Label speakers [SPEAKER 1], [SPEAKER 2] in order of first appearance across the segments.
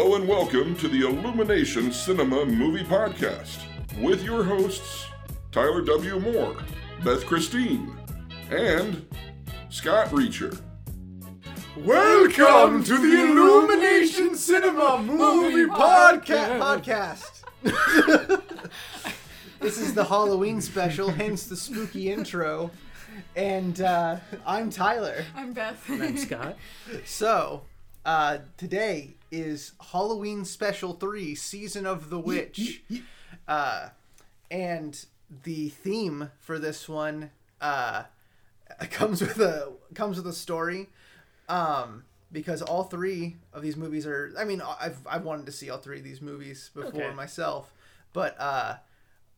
[SPEAKER 1] Hello and welcome to the Illumination Cinema Movie Podcast with your hosts Tyler W. Moore, Beth Christine, and Scott Reacher.
[SPEAKER 2] Welcome to the Illumination Cinema Movie Podcast. Podcast. this is the Halloween special, hence the spooky intro. And uh, I'm Tyler.
[SPEAKER 3] I'm Beth.
[SPEAKER 4] I'm Scott.
[SPEAKER 2] So, uh, today is Halloween Special 3 Season of the Witch. Uh, and the theme for this one uh, comes with a comes with a story um, because all three of these movies are. I mean, I've I've wanted to see all three of these movies before
[SPEAKER 4] Okay.
[SPEAKER 2] myself, but uh,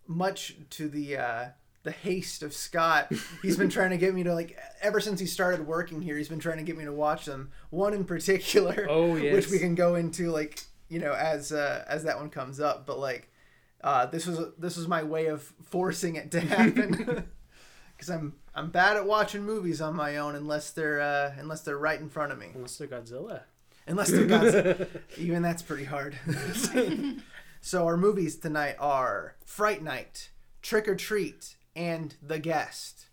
[SPEAKER 2] much to the uh, the haste of Scott, he's been trying to get me to like ever since he started working here. He's been trying to get me to watch them. One in particular,
[SPEAKER 4] Oh,
[SPEAKER 2] which we can go into like you know as uh, as that one comes up. But like uh, this was this was my way of forcing it to happen because I'm I'm bad at watching movies on my own unless they're uh, unless they're right in front of me.
[SPEAKER 4] Unless they're Godzilla.
[SPEAKER 2] Unless they're Godzilla. Even that's pretty hard. so our movies tonight are Fright Night, Trick or Treat, and The Guest.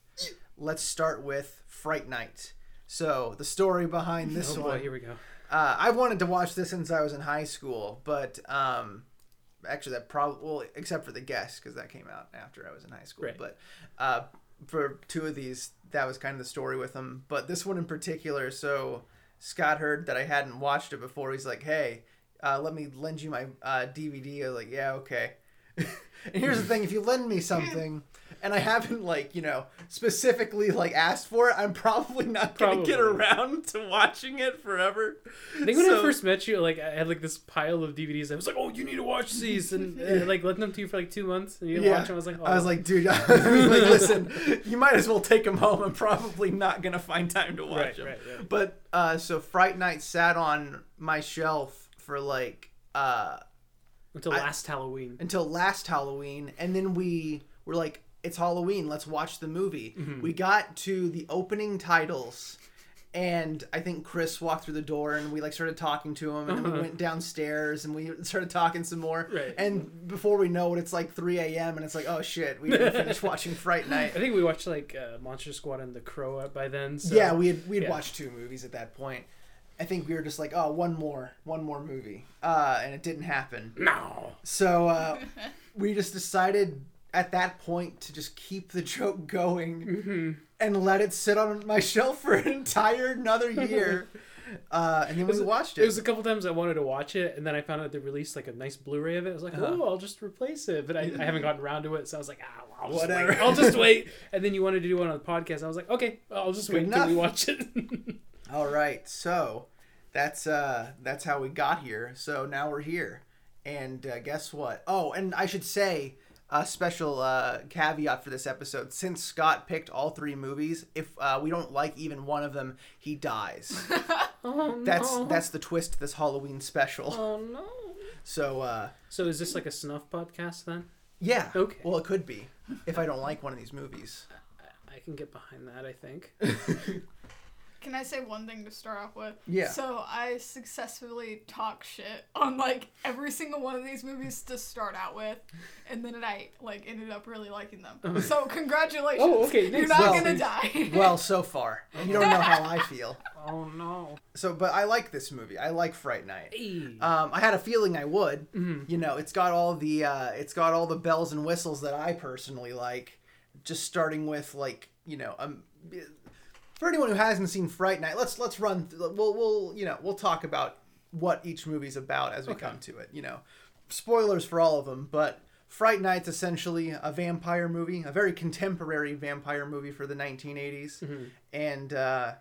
[SPEAKER 2] Let's start with Fright Night. So the story behind this
[SPEAKER 4] oh
[SPEAKER 2] one.
[SPEAKER 4] boy, here we go.
[SPEAKER 2] Uh, I've wanted to watch this since I was in high school, but um, actually, that probably well, except for the guest because that came out after I was in high school.
[SPEAKER 4] Right.
[SPEAKER 2] But uh, for two of these, that was kind of the story with them. But this one in particular, so Scott heard that I hadn't watched it before. He's like, "Hey, uh, let me lend you my uh, DVD." I was like, "Yeah, okay." and here's the thing: if you lend me something. And I haven't like you know specifically like asked for it. I'm probably not gonna get around to watching it forever.
[SPEAKER 4] I think when I
[SPEAKER 2] So-
[SPEAKER 4] first met you, like I had like this pile of DVDs. I was like, "Oh, you need to watch these," and uh, like letting them to you for like two months, and you didn't watch them. I was like, oh.
[SPEAKER 2] I was like, dude, I was like, listen, you might as well take them home. I'm probably not gonna find time to watch
[SPEAKER 4] Right,
[SPEAKER 2] them.
[SPEAKER 4] right, right.
[SPEAKER 2] But uh, so Fright Night sat on my shelf for like uh,
[SPEAKER 4] until
[SPEAKER 2] I-
[SPEAKER 4] last Halloween.
[SPEAKER 2] until last Halloween, and then we were like, it's Halloween, let's watch the movie.
[SPEAKER 4] Mm-hmm.
[SPEAKER 2] We got to the opening titles. And I think Chris walked through the door, and we like started talking to him, and then we
[SPEAKER 4] Uh-huh.
[SPEAKER 2] went downstairs, and we started talking some more.
[SPEAKER 4] Right.
[SPEAKER 2] And before we know it, it's like 3 a.m., and it's like, oh shit, we didn't finish watching Fright Night.
[SPEAKER 4] I think we watched like uh, Monster Squad and The Crow by then. So.
[SPEAKER 2] yeah, we had we had
[SPEAKER 4] yeah.
[SPEAKER 2] watched two movies at that point. I think we were just like, oh, one more, one more movie, uh, and it didn't happen.
[SPEAKER 4] no.
[SPEAKER 2] So uh, we just decided at that point to just keep the joke going
[SPEAKER 4] Mm-hmm.
[SPEAKER 2] and let it sit on my shelf for an entire another year. Uh, and then we watched it.
[SPEAKER 4] It was a couple times I wanted to watch it, and then I found out they released like a nice Blu-ray of it. I was like,
[SPEAKER 2] Uh-huh.
[SPEAKER 4] "Oh, I'll just replace it," but I, I haven't gotten around to it, so I was like, "Ah, I'll just
[SPEAKER 2] Whatever.
[SPEAKER 4] wait. I'll just wait." And then you wanted to do one on the podcast. I was like, "Okay, I'll just
[SPEAKER 2] Good
[SPEAKER 4] wait until we watch it."
[SPEAKER 2] All right, so that's uh, that's how we got here. So now we're here, and uh, guess what? Oh, and I should say a special uh, caveat for this episode: since Scott picked all three movies, if uh, we don't like even one of them, he dies.
[SPEAKER 4] oh
[SPEAKER 2] That's that's the twist to this Halloween special.
[SPEAKER 4] Oh no.
[SPEAKER 2] So uh,
[SPEAKER 4] So is this like a snuff podcast then?
[SPEAKER 2] Yeah,
[SPEAKER 4] Okay.
[SPEAKER 2] Well, it could be if I don't like one of these movies.
[SPEAKER 4] I can get behind that. I think.
[SPEAKER 3] Can I say one thing to start off with?
[SPEAKER 2] Yeah.
[SPEAKER 3] So I successfully talk shit on like every single one of these movies to start out with, and then I like ended up really liking them. So congratulations.
[SPEAKER 4] Oh, okay,
[SPEAKER 3] You're not
[SPEAKER 2] Well-
[SPEAKER 3] gonna die.
[SPEAKER 2] Well, so far you don't know how I feel.
[SPEAKER 4] Oh no.
[SPEAKER 2] So, but I like this movie. I like Fright Night. Um, I had a feeling I would.
[SPEAKER 4] Mhm.
[SPEAKER 2] You know, it's got all the uh, it's got all the bells and whistles that I personally like. Just starting with like you know um, for anyone who hasn't seen Fright Night, let's let's run. We'll we'll you know we'll talk about what each movie's about as we
[SPEAKER 4] Okay.
[SPEAKER 2] come to it. You know, spoilers for all of them, but. Fright Night's essentially a vampire movie, a very contemporary vampire movie for the 1980s, and uh,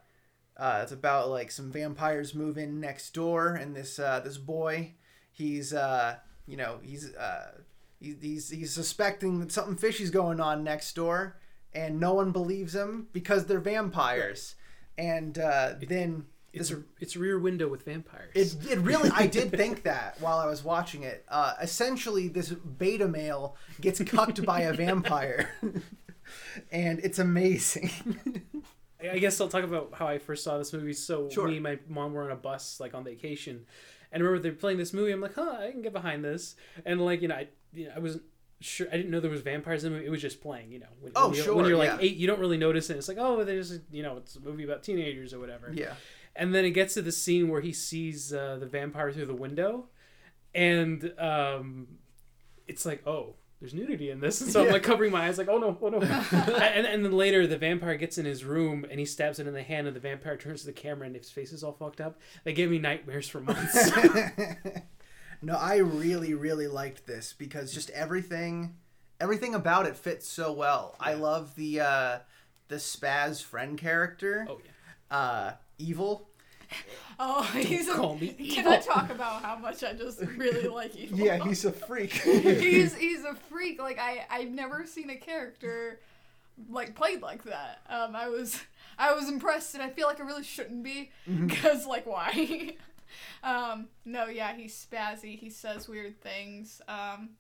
[SPEAKER 2] uh, it's about like some vampires move in next door, and this uh, this boy, he's uh, you know he's uh, he, he's he's suspecting that something fishy's going on next door, and no one believes him because they're vampires, and uh, then
[SPEAKER 4] it's
[SPEAKER 2] this
[SPEAKER 4] a it's Rear Window with vampires.
[SPEAKER 2] it, it really I did think that while I was watching it. Uh, essentially, this beta male gets cucked by a vampire, and it's amazing.
[SPEAKER 4] I guess I'll talk about how I first saw this movie. So
[SPEAKER 2] Sure.
[SPEAKER 4] me and my mom were on a bus, like on vacation, And I remember they're playing this movie. I'm like, huh, I can get behind this. And like, you know, I, you know, I wasn't sure. I didn't know there was vampires in the movie. It was just playing, you know. When,
[SPEAKER 2] Oh,
[SPEAKER 4] when you're,
[SPEAKER 2] sure,
[SPEAKER 4] When you're like
[SPEAKER 2] yeah.
[SPEAKER 4] eight, you don't really notice it. It's like, oh, there's, you know, it's a movie about teenagers or whatever.
[SPEAKER 2] Yeah.
[SPEAKER 4] And then it gets to the scene where he sees uh, the vampire through the window, and um, it's like, oh, there's nudity in this. And so I'm like covering my eyes, like, oh no, oh no. and, and then later, the vampire gets in his room and he stabs it in the hand, and the vampire turns to the camera and his face is all fucked up. They gave me nightmares for months.
[SPEAKER 2] no, I really, really liked this because just everything, everything about it fits so well. I love the uh, the spaz friend character,
[SPEAKER 4] oh yeah.
[SPEAKER 2] uh, evil.
[SPEAKER 3] Oh, he's a,
[SPEAKER 4] call me
[SPEAKER 3] Can. I talk about how much I just really like evil?
[SPEAKER 2] Yeah, he's a freak.
[SPEAKER 3] he's he's a freak. Like I I've never seen a character like played like that. Um, I was I was impressed, and I feel like I really shouldn't be
[SPEAKER 2] Mm-hmm.
[SPEAKER 3] because like why? Um, no, yeah, he's spazzy. He says weird things. Um,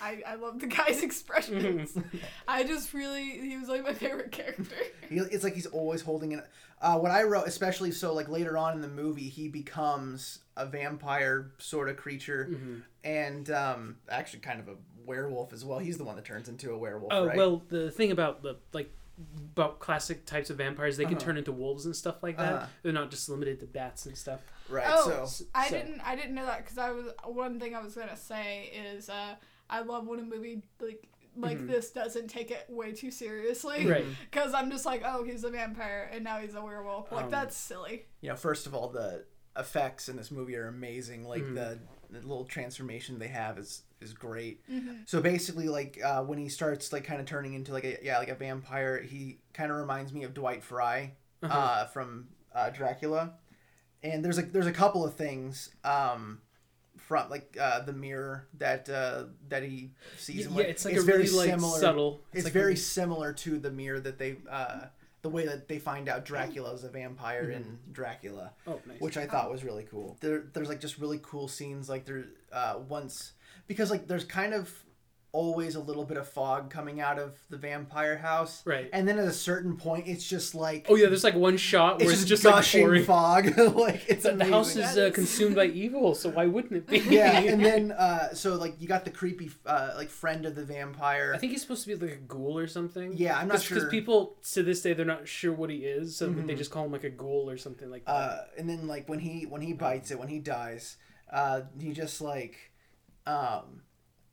[SPEAKER 3] I I love the guy's expressions. I just really he was like my favorite character.
[SPEAKER 2] He, it's like he's always holding it. Uh, what I wrote, especially so, like later on in the movie, he becomes a vampire sort of creature, and um, actually kind of a werewolf as well. He's the one that turns into a werewolf.
[SPEAKER 4] Oh
[SPEAKER 2] right?
[SPEAKER 4] well, the thing about the like about classic types of vampires, they can
[SPEAKER 2] Uh-huh.
[SPEAKER 4] turn into wolves and stuff like that.
[SPEAKER 2] Uh-huh.
[SPEAKER 4] They're not just limited to bats and stuff.
[SPEAKER 2] right.
[SPEAKER 3] Oh,
[SPEAKER 2] so
[SPEAKER 3] I
[SPEAKER 4] so-
[SPEAKER 3] didn't I didn't know that because I was one thing I was gonna say is uh I love when a movie like like this doesn't take it way too seriously.
[SPEAKER 4] Right.
[SPEAKER 3] Because I'm just like, oh, he's a vampire and now he's a werewolf. Like
[SPEAKER 4] Um,
[SPEAKER 3] that's silly.
[SPEAKER 2] you know, first of all, the effects in this movie are amazing. Like
[SPEAKER 4] Mm-hmm.
[SPEAKER 2] the, the little transformation they have is is great.
[SPEAKER 3] Mm-hmm.
[SPEAKER 2] So basically, like uh, when he starts like kind of turning into like a yeah like a vampire, he kind of reminds me of Dwight Frye uh
[SPEAKER 4] Uh-huh.
[SPEAKER 2] from uh, Dracula. And there's like there's a couple of things um, from like uh, the mirror that uh, that he sees.
[SPEAKER 4] Yeah,
[SPEAKER 2] and
[SPEAKER 4] yeah, it's like a really like subtle.
[SPEAKER 2] It's,
[SPEAKER 4] like
[SPEAKER 2] very
[SPEAKER 4] really-
[SPEAKER 2] similar to the mirror that they uh, the way that they find out Dracula is a vampire
[SPEAKER 4] Mm-hmm.
[SPEAKER 2] in Dracula
[SPEAKER 4] oh nice.
[SPEAKER 2] which I thought was really cool. There, there's like just really cool scenes. Like there, uh, once because like there's kind of always a little bit of fog coming out of the vampire house,
[SPEAKER 4] Right.
[SPEAKER 2] And then at a certain point, it's just like
[SPEAKER 4] Oh yeah, there's like one shot where
[SPEAKER 2] it's
[SPEAKER 4] it's,
[SPEAKER 2] just,
[SPEAKER 4] just, like
[SPEAKER 2] gushing
[SPEAKER 4] pouring.
[SPEAKER 2] fog. like it's
[SPEAKER 4] The, the house is uh, consumed by evil, so why wouldn't it be?
[SPEAKER 2] yeah, and then uh, so like you got the creepy uh, like friend of the vampire.
[SPEAKER 4] I think he's supposed to be like a ghoul or something.
[SPEAKER 2] Yeah, I'm not
[SPEAKER 4] Because
[SPEAKER 2] sure.
[SPEAKER 4] people to this day they're not sure what he is, so they just call him like a ghoul or something like that.
[SPEAKER 2] uh, and then like when he when he bites it when he dies uh, he just like um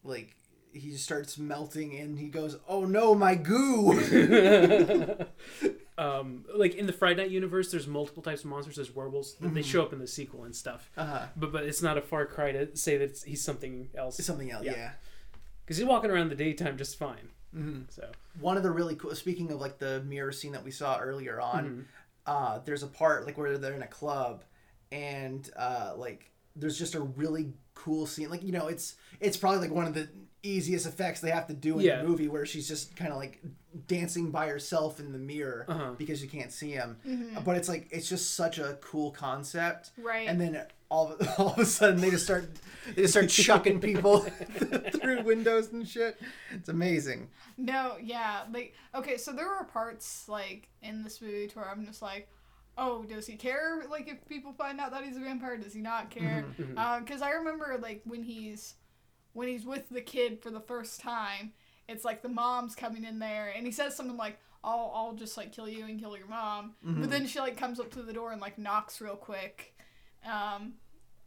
[SPEAKER 2] like he just starts melting and he goes oh no my goo
[SPEAKER 4] um, like in the Fright Night universe, there's multiple types of monsters. There's werewolves. that They show up in the sequel and stuff.
[SPEAKER 2] uh-huh
[SPEAKER 4] But but it's not a far cry to say that he's something else.
[SPEAKER 2] something else
[SPEAKER 4] Yeah.
[SPEAKER 2] yeah,
[SPEAKER 4] Because he's walking around the daytime just fine.
[SPEAKER 2] Mm-hmm.
[SPEAKER 4] So
[SPEAKER 2] one of the really cool speaking of like the mirror scene that we saw earlier on
[SPEAKER 4] Mm-hmm.
[SPEAKER 2] uh there's a part like where they're in a club and uh like there's just a really cool scene like you know it's it's probably like one of the easiest effects they have to do in
[SPEAKER 4] Yeah.
[SPEAKER 2] the movie where she's just kind of like dancing by herself in the mirror
[SPEAKER 4] Uh-huh.
[SPEAKER 2] because you can't see him mm-hmm. but it's like it's just such a cool concept
[SPEAKER 3] Right.
[SPEAKER 2] and then all of, all of a sudden they just start they just start chucking people through windows and shit it's amazing
[SPEAKER 3] No, yeah, like okay, so there were parts like in this movie to where I'm just like, oh, does he care? Like if people find out that he's a vampire, does he not care? Mm-hmm. Mm-hmm. Uh, because I remember like when he's when he's with the kid for the first time, it's like the mom's coming in there and he says something like, "I'll I'll just like kill you and kill your mom," but then she like comes up to the door and like knocks real quick, um,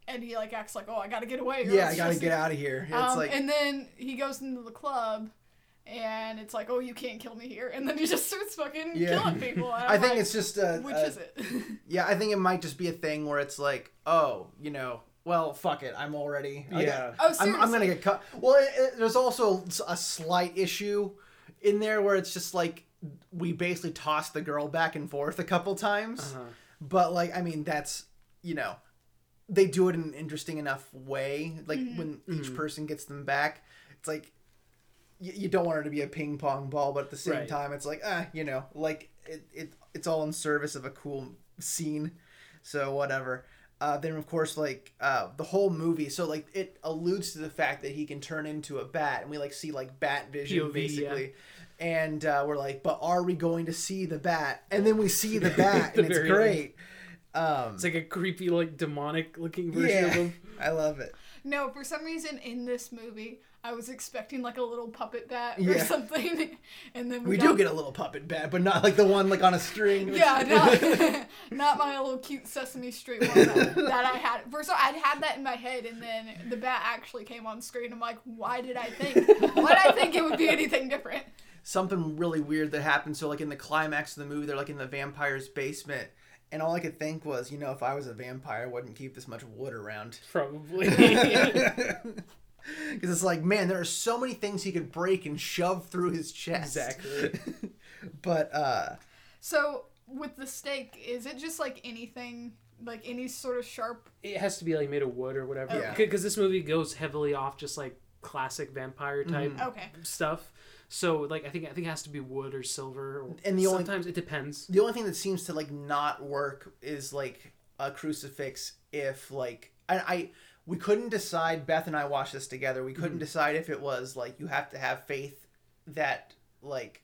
[SPEAKER 3] and he like acts like, "Oh, I gotta get away."
[SPEAKER 2] yeah i gotta
[SPEAKER 3] she'll
[SPEAKER 2] get out of here it's
[SPEAKER 3] um,
[SPEAKER 2] like
[SPEAKER 3] and then he goes into the club, and it's like, oh, you can't kill me here, and then he just starts fucking
[SPEAKER 2] Yeah.
[SPEAKER 3] killing people.
[SPEAKER 2] I think
[SPEAKER 3] like,
[SPEAKER 2] it's just a,
[SPEAKER 3] which
[SPEAKER 2] a-
[SPEAKER 3] is it?
[SPEAKER 2] yeah. I think it might just be a thing where it's like, oh, you know, well, fuck it, I'm already. I
[SPEAKER 4] Yeah.
[SPEAKER 3] Oh,
[SPEAKER 2] I'm, I'm gonna get cut. Well, it, it- there's also a slight issue in there where it's just like we basically tossed the girl back and forth a couple times,
[SPEAKER 4] Uh-huh.
[SPEAKER 2] but like, I mean, that's you know, they do it in an interesting enough way. Like
[SPEAKER 3] Mm-hmm.
[SPEAKER 2] when each person gets them back, it's like. You, you don't want her to be a ping pong ball, but at the same
[SPEAKER 4] Right.
[SPEAKER 2] time, it's like ah, you know, like it, it it's all in service of a cool scene, so whatever. Uh, then of course like uh, the whole movie, so like it alludes to the fact that he can turn into a bat, and we like see like bat vision
[SPEAKER 4] POV,
[SPEAKER 2] basically, and uh, we're like, but are we going to see the bat? And then we see the bat,
[SPEAKER 4] The
[SPEAKER 2] and it's great. Um,
[SPEAKER 4] It's like a creepy, like demonic looking version of him.
[SPEAKER 2] I love it.
[SPEAKER 3] No, for some reason in this movie, I was expecting like a little puppet bat or
[SPEAKER 2] Yeah.
[SPEAKER 3] something, and then we,
[SPEAKER 2] We
[SPEAKER 3] got,
[SPEAKER 2] do get a little puppet bat, but not like the one like on a string.
[SPEAKER 3] Yeah, not, not my little cute Sesame Street one that, that I had. First, all, I'd had that in my head, and then the bat actually came on screen. I'm like, why did I think? Why did I think it would be anything different?
[SPEAKER 2] something really weird that happened. So like in the climax of the movie, they're like in the vampire's basement, and all I could think was, you know, if I was a vampire, I wouldn't keep this much wood around.
[SPEAKER 4] Probably.
[SPEAKER 2] Because it's like, man, there are so many things he could break and shove through his chest.
[SPEAKER 4] exactly.
[SPEAKER 2] But uh,
[SPEAKER 3] So with the stake, is it just like anything, like any sort of sharp?
[SPEAKER 4] It has to be like made of wood or whatever.
[SPEAKER 2] Yeah.
[SPEAKER 4] Because this movie goes heavily off just like classic vampire type
[SPEAKER 3] Okay.
[SPEAKER 4] stuff. So like I think I think it has to be wood or silver. Or
[SPEAKER 2] And the only-
[SPEAKER 4] sometimes it depends.
[SPEAKER 2] the only thing that seems to like not work is like a crucifix. If like I, I we couldn't decide. Beth and I watched this together. We couldn't decide if it was like you have to have faith that like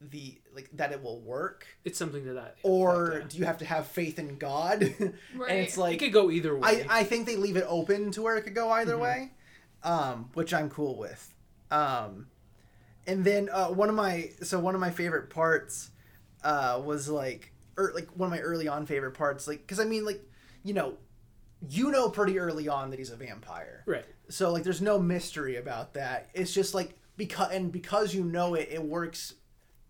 [SPEAKER 2] the like that it will work
[SPEAKER 4] It's something to that.
[SPEAKER 2] or
[SPEAKER 4] effect,
[SPEAKER 2] do you have to have faith in God? and
[SPEAKER 3] Right.
[SPEAKER 2] it's
[SPEAKER 4] like it could go either
[SPEAKER 2] I,
[SPEAKER 4] way.
[SPEAKER 2] I think they leave it open to where it could go either
[SPEAKER 4] Mm-hmm.
[SPEAKER 2] way, um, which I'm cool with. Um, and then uh, one of my so one of my favorite parts uh, was like or like one of my early on favorite parts like because I mean like you know you know pretty early on that he's a vampire
[SPEAKER 4] right.
[SPEAKER 2] so like there's no mystery about that it's just like because and because you know it it works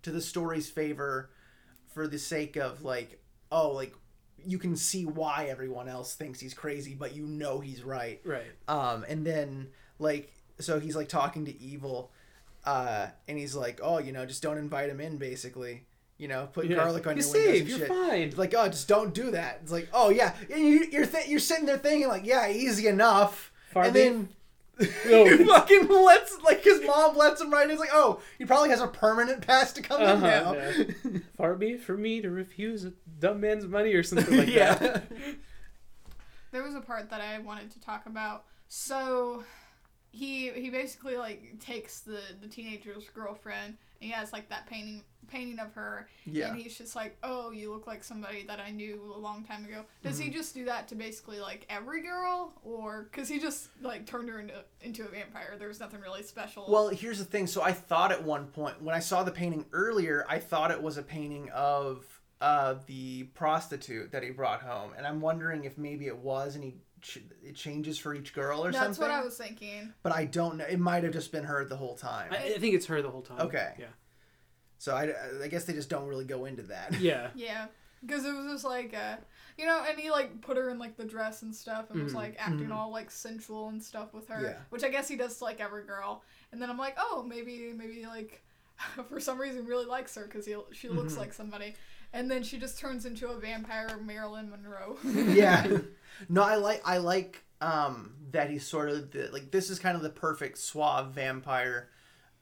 [SPEAKER 2] to the story's favor for the sake of like oh like you can see why everyone else thinks he's crazy but you know he's right
[SPEAKER 4] Right.
[SPEAKER 2] um and then like so he's like talking to evil uh and he's like oh you know just don't invite him in basically you know put
[SPEAKER 4] Yeah.
[SPEAKER 2] garlic on
[SPEAKER 4] You're
[SPEAKER 2] your windows
[SPEAKER 4] safe,
[SPEAKER 2] and
[SPEAKER 4] you're
[SPEAKER 2] shit
[SPEAKER 4] fine.
[SPEAKER 2] It's like oh just don't do that it's like oh yeah and you, you're th- you're sitting there thinking like yeah easy enough
[SPEAKER 4] Far
[SPEAKER 2] and then
[SPEAKER 4] No.
[SPEAKER 2] he fucking lets like his mom lets him right. He's like, oh, he probably has a permanent pass to come in
[SPEAKER 4] Uh-huh,
[SPEAKER 2] now.
[SPEAKER 4] yeah. Far be it for me to refuse a dumb man's money or something like
[SPEAKER 2] yeah.
[SPEAKER 4] that.
[SPEAKER 3] There was a part that I wanted to talk about. So he he basically like takes the the teenager's girlfriend and he has like that painting painting of her
[SPEAKER 2] Yeah.
[SPEAKER 3] and he's just like oh you look like somebody that i knew a long time ago does
[SPEAKER 2] Mm-hmm.
[SPEAKER 3] he just do that to basically like every girl or because he just like turned her into into a vampire there was nothing really special
[SPEAKER 2] Well, here's the thing. So I thought at one point when I saw the painting earlier, I thought it was a painting of uh, the prostitute that he brought home, and I'm wondering if maybe it was, and he ch- it changes for each girl or
[SPEAKER 3] that's
[SPEAKER 2] something.
[SPEAKER 3] That's what i was thinking
[SPEAKER 2] But I don't know. It might have just been her the whole time.
[SPEAKER 4] I, I think it's her the whole time.
[SPEAKER 2] Okay.
[SPEAKER 4] Yeah.
[SPEAKER 2] so I, I guess they just don't really go into that.
[SPEAKER 4] Yeah.
[SPEAKER 3] Yeah, because it was just like, uh, you know, and he like put her in like the dress and stuff, and was
[SPEAKER 4] Mhm.
[SPEAKER 3] like acting all like sensual and stuff with her,
[SPEAKER 2] Mm-hmm. Yeah.
[SPEAKER 3] which I guess he does to like every girl. And then I'm like, oh, maybe maybe like for some reason really likes her because he she looks
[SPEAKER 2] Mm-hmm.
[SPEAKER 3] like somebody. And then she just turns into a vampire Marilyn Monroe.
[SPEAKER 2] yeah. No, I like I like um that he's sort of the like this is kind of the perfect suave vampire.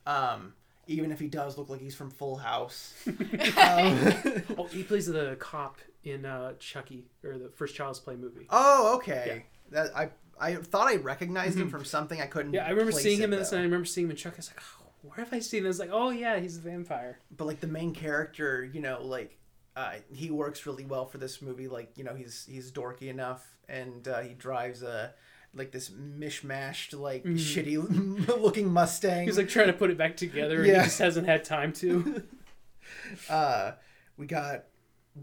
[SPEAKER 2] Um even if he does look like he's from Full House. um,
[SPEAKER 4] Oh, he plays the cop in uh, Chucky or the first Child's Play movie.
[SPEAKER 2] oh, okay. That I I thought I recognized him from something I couldn't.
[SPEAKER 4] Yeah, I remember
[SPEAKER 2] place
[SPEAKER 4] seeing him in this, and I remember seeing him in Chucky. I was like, oh, where have I seen this? Like, oh yeah, he's a vampire.
[SPEAKER 2] But like the main character, you know, like uh, he works really well for this movie. Like you know, he's he's dorky enough, and uh, he drives a like this mishmashed like shitty looking Mustang.
[SPEAKER 4] Mm-hmm. He's like trying to put it back together, and he just hasn't had time to.
[SPEAKER 2] Uh, we got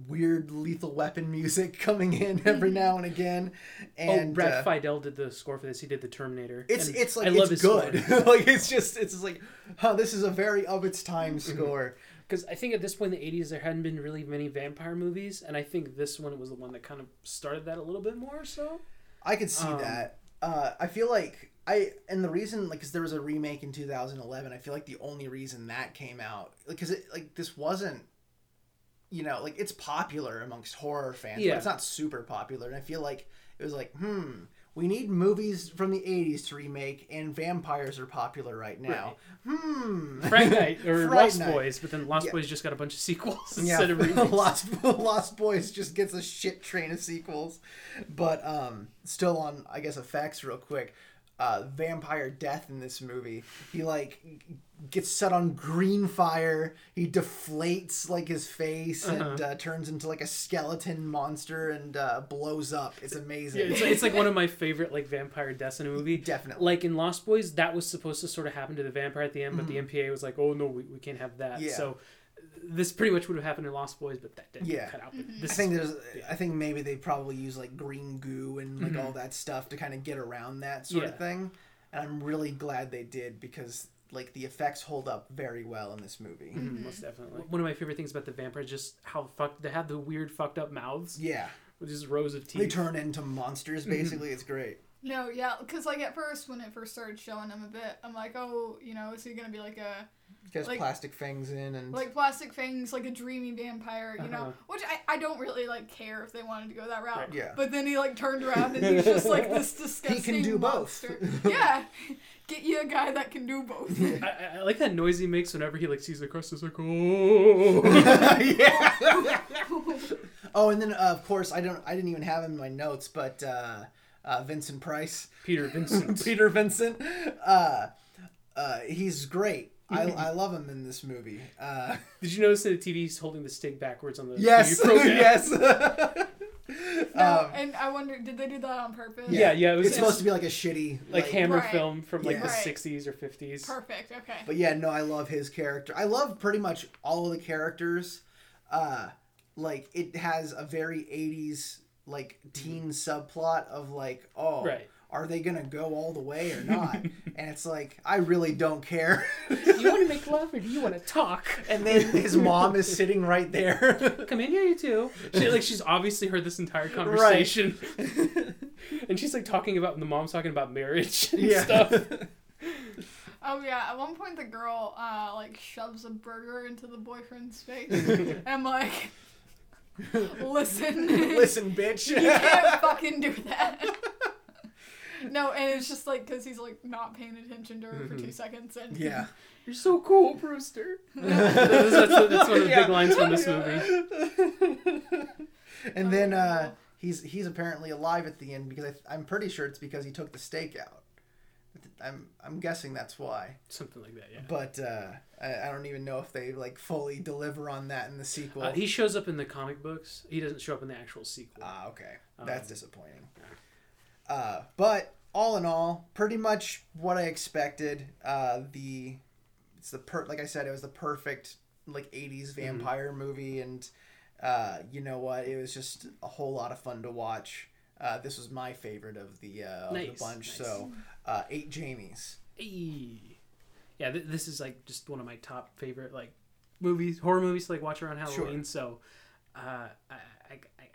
[SPEAKER 2] weird lethal weapon music coming in every now and again, and
[SPEAKER 4] oh, Brad
[SPEAKER 2] uh,
[SPEAKER 4] Fiedel did the score for this. He did the Terminator.
[SPEAKER 2] it's
[SPEAKER 4] and
[SPEAKER 2] it's like
[SPEAKER 4] I love
[SPEAKER 2] it's good. like it's just it's just like, huh, this is a very of its time
[SPEAKER 4] Mm-hmm.
[SPEAKER 2] score.
[SPEAKER 4] Because I think at this point in the '80s there hadn't been really many vampire movies, and I think this one was the one that kind of started that a little bit more. So
[SPEAKER 2] I could see
[SPEAKER 4] Um,
[SPEAKER 2] that. Uh, I feel like I and the reason like because there was a remake in 2011. I feel like the only reason that came out because it like this wasn't. You know, like it's popular amongst horror fans,
[SPEAKER 4] Yeah.
[SPEAKER 2] but it's not super popular. And I feel like it was like, hmm, we need movies from the 80s to remake, and vampires are popular right now. Hmm.
[SPEAKER 4] Fright Night or
[SPEAKER 2] Fright
[SPEAKER 4] Lost
[SPEAKER 2] Night.
[SPEAKER 4] Boys, but then Lost
[SPEAKER 2] Yeah.
[SPEAKER 4] Boys just got a bunch of sequels
[SPEAKER 2] Yeah,
[SPEAKER 4] instead of remakes.
[SPEAKER 2] Lost Lost Boys just gets a shit train of sequels, but um, still on I guess effects real quick. Uh, vampire death in this movie. He like gets set on green fire. He deflates like his face and
[SPEAKER 4] Uh-huh.
[SPEAKER 2] uh, turns into like a skeleton monster and uh, blows up. It's amazing.
[SPEAKER 4] Yeah, it's, it's like one of my favorite like vampire deaths in a movie.
[SPEAKER 2] Definitely.
[SPEAKER 4] Like in Lost Boys, that was supposed to sort of happen to the vampire at the end, but the MPA was like, "Oh no, we, we can't have that."
[SPEAKER 2] Mm-hmm. Yeah.
[SPEAKER 4] So this pretty much would have happened in Lost Boys, but that didn't
[SPEAKER 2] Yeah.
[SPEAKER 4] cut out. But This
[SPEAKER 2] I think there's. I think maybe they probably use like green goo and like all that stuff to kind of get around that sort of
[SPEAKER 4] Mm-hmm.
[SPEAKER 2] Thing. And I'm really glad they did because like the effects hold up very well in this movie.
[SPEAKER 4] Mhm, most definitely. One of my favorite things about the vampires is just how fucked they have the weird fucked up mouths
[SPEAKER 2] Yeah,
[SPEAKER 4] with just rows of teeth.
[SPEAKER 2] they turn into monsters. Basically, it's great.
[SPEAKER 3] No, yeah, because like at first when it first started showing them a bit, I'm like, oh, you know, is he gonna be like a
[SPEAKER 2] Gets
[SPEAKER 3] Like-
[SPEAKER 2] plastic fangs in and
[SPEAKER 3] like plastic fangs, like a dreamy vampire, you
[SPEAKER 4] Uh-huh.
[SPEAKER 3] know? Which I, I don't really like care if they wanted to go that route.
[SPEAKER 4] Right.
[SPEAKER 2] Yeah.
[SPEAKER 3] But then he like turned around and he's just like this disgusting He can
[SPEAKER 2] do both.
[SPEAKER 3] yeah, get you a guy that can do both.
[SPEAKER 4] I, I- I like that noise he makes whenever he like sees the crust. It's like, oh.
[SPEAKER 2] yeah. oh, and then uh, of course I don't. I didn't even have him in my notes, but uh, uh, Vincent Price,
[SPEAKER 4] Peter Vincent.
[SPEAKER 2] Peter Vincent, uh, uh, he's great. I, I love him in this movie. Uh,
[SPEAKER 4] Did you notice that the TV is holding the stick backwards on the
[SPEAKER 2] yes,
[SPEAKER 4] TV program?
[SPEAKER 2] yes.
[SPEAKER 3] no,
[SPEAKER 2] Um,
[SPEAKER 3] and I wonder, did they do that on purpose?
[SPEAKER 4] Yeah, yeah. It was
[SPEAKER 2] it's supposed to be like a shitty
[SPEAKER 4] like Hammer
[SPEAKER 3] Right.
[SPEAKER 4] film from like
[SPEAKER 2] Yeah.
[SPEAKER 4] the
[SPEAKER 3] Right.
[SPEAKER 4] '60s or '50s.
[SPEAKER 3] Perfect. Okay.
[SPEAKER 2] But yeah, no, I love his character. I love pretty much all of the characters. Uh like it has a very 80s like teen subplot of like, oh,
[SPEAKER 4] Right.
[SPEAKER 2] Are they going to go all the way or not? and it's like, I really don't care.
[SPEAKER 4] Do you want to make love or do you want to talk?
[SPEAKER 2] and then his mom is sitting right there.
[SPEAKER 4] Come in here, you two. She, like she's obviously heard this entire conversation, and she's like talking about the mom's talking about marriage and
[SPEAKER 2] Yeah.
[SPEAKER 4] stuff.
[SPEAKER 3] Oh yeah, at one point the girl uh like shoves a burger into the boyfriend's face. and I'm like, listen,
[SPEAKER 2] Listen, bitch.
[SPEAKER 3] you can't fucking do that. No, and it's just like because he's like not paying attention to her for two seconds, and
[SPEAKER 2] yeah.
[SPEAKER 4] You're so cool, Brewster. that's, that's, that's one of the
[SPEAKER 2] Yeah.
[SPEAKER 4] big lines from this movie.
[SPEAKER 2] And then uh
[SPEAKER 3] Oh.
[SPEAKER 2] he's he's apparently alive at the end because I, I'm pretty sure it's because he took the stake out. I'm I'm guessing that's why.
[SPEAKER 4] Something like that, yeah.
[SPEAKER 2] But uh, I, I don't even know if they like fully deliver on that in the sequel.
[SPEAKER 4] Uh, he shows up in the comic books. He doesn't show up in the actual sequel.
[SPEAKER 2] Ah, okay, that's
[SPEAKER 4] Um,
[SPEAKER 2] disappointing. Uh, but all in all, pretty much what I expected. Uh, the it's the per like I said, it was the perfect like '80s
[SPEAKER 4] Mm-hmm.
[SPEAKER 2] vampire movie, and uh, you know what? It was just a whole lot of fun to watch. Uh, this was my favorite of the uh, of the bunch.
[SPEAKER 4] nice.
[SPEAKER 2] So uh, eight Jamies.
[SPEAKER 4] Hey. Yeah, th- this is like just one of my top favorite like movies, horror movies to like watch around Halloween. So, uh, I,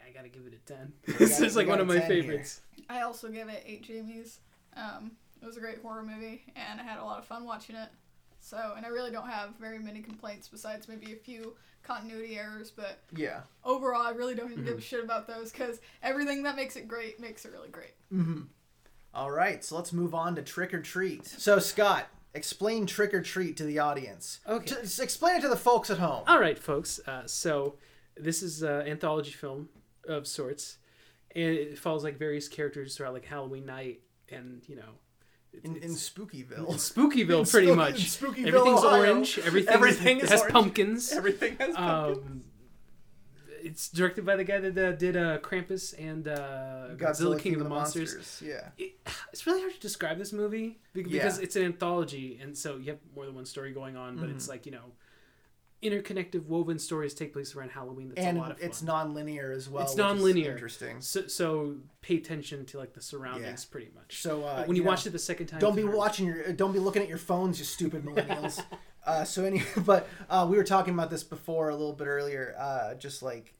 [SPEAKER 4] I, I, I gotta give it a ten. this
[SPEAKER 2] got-
[SPEAKER 4] is like one of my
[SPEAKER 2] 10 here.
[SPEAKER 4] favorites.
[SPEAKER 3] I also give it eight Jamies. Um, it was a great horror movie, and I had a lot of fun watching it. So, and I really don't have very many complaints besides maybe a few continuity errors, but
[SPEAKER 2] Yeah.
[SPEAKER 3] overall, I really don't even give a shit about those because everything that makes it great makes it really great.
[SPEAKER 2] All right, so let's move on to Trick or Treat. So Scott, explain Trick or Treat to the audience.
[SPEAKER 4] Okay.
[SPEAKER 2] Just explain it to the folks at home.
[SPEAKER 4] All right, folks. Uh, so this is an anthology film of sorts, and it follows like various characters throughout like Halloween night, and you know,
[SPEAKER 2] in, in Spookyville.
[SPEAKER 4] in Spookyville,
[SPEAKER 2] In
[SPEAKER 4] pretty
[SPEAKER 2] Spook-
[SPEAKER 4] much.
[SPEAKER 2] Spookyville,
[SPEAKER 4] Everything's
[SPEAKER 2] Ohio.
[SPEAKER 4] orange. Everything,
[SPEAKER 2] Everything
[SPEAKER 4] has
[SPEAKER 2] orange.
[SPEAKER 4] pumpkins.
[SPEAKER 2] Everything has
[SPEAKER 4] Um, it's directed by the guy that uh, did uh, Krampus and uh, Godzilla, King, of the, Monsters.
[SPEAKER 2] Yeah.
[SPEAKER 4] It, it's really hard to describe this movie because
[SPEAKER 2] Yeah.
[SPEAKER 4] it's an anthology, and so you have more than one story going on. But
[SPEAKER 2] Mm-hmm.
[SPEAKER 4] it's like you know, interconnected, woven stories take place around Halloween. That's
[SPEAKER 2] and
[SPEAKER 4] a lot of fun.
[SPEAKER 2] it's non-linear as well.
[SPEAKER 4] It's non-linear.
[SPEAKER 2] Interesting.
[SPEAKER 4] So, so pay attention to like the surroundings, pretty much.
[SPEAKER 2] So uh,
[SPEAKER 4] when you,
[SPEAKER 2] know,
[SPEAKER 4] watch it the second time,
[SPEAKER 2] don't be watching your, don't be looking at your phones, you stupid millennials. uh, so any, but uh, we were talking about this before a little bit earlier. Uh, just like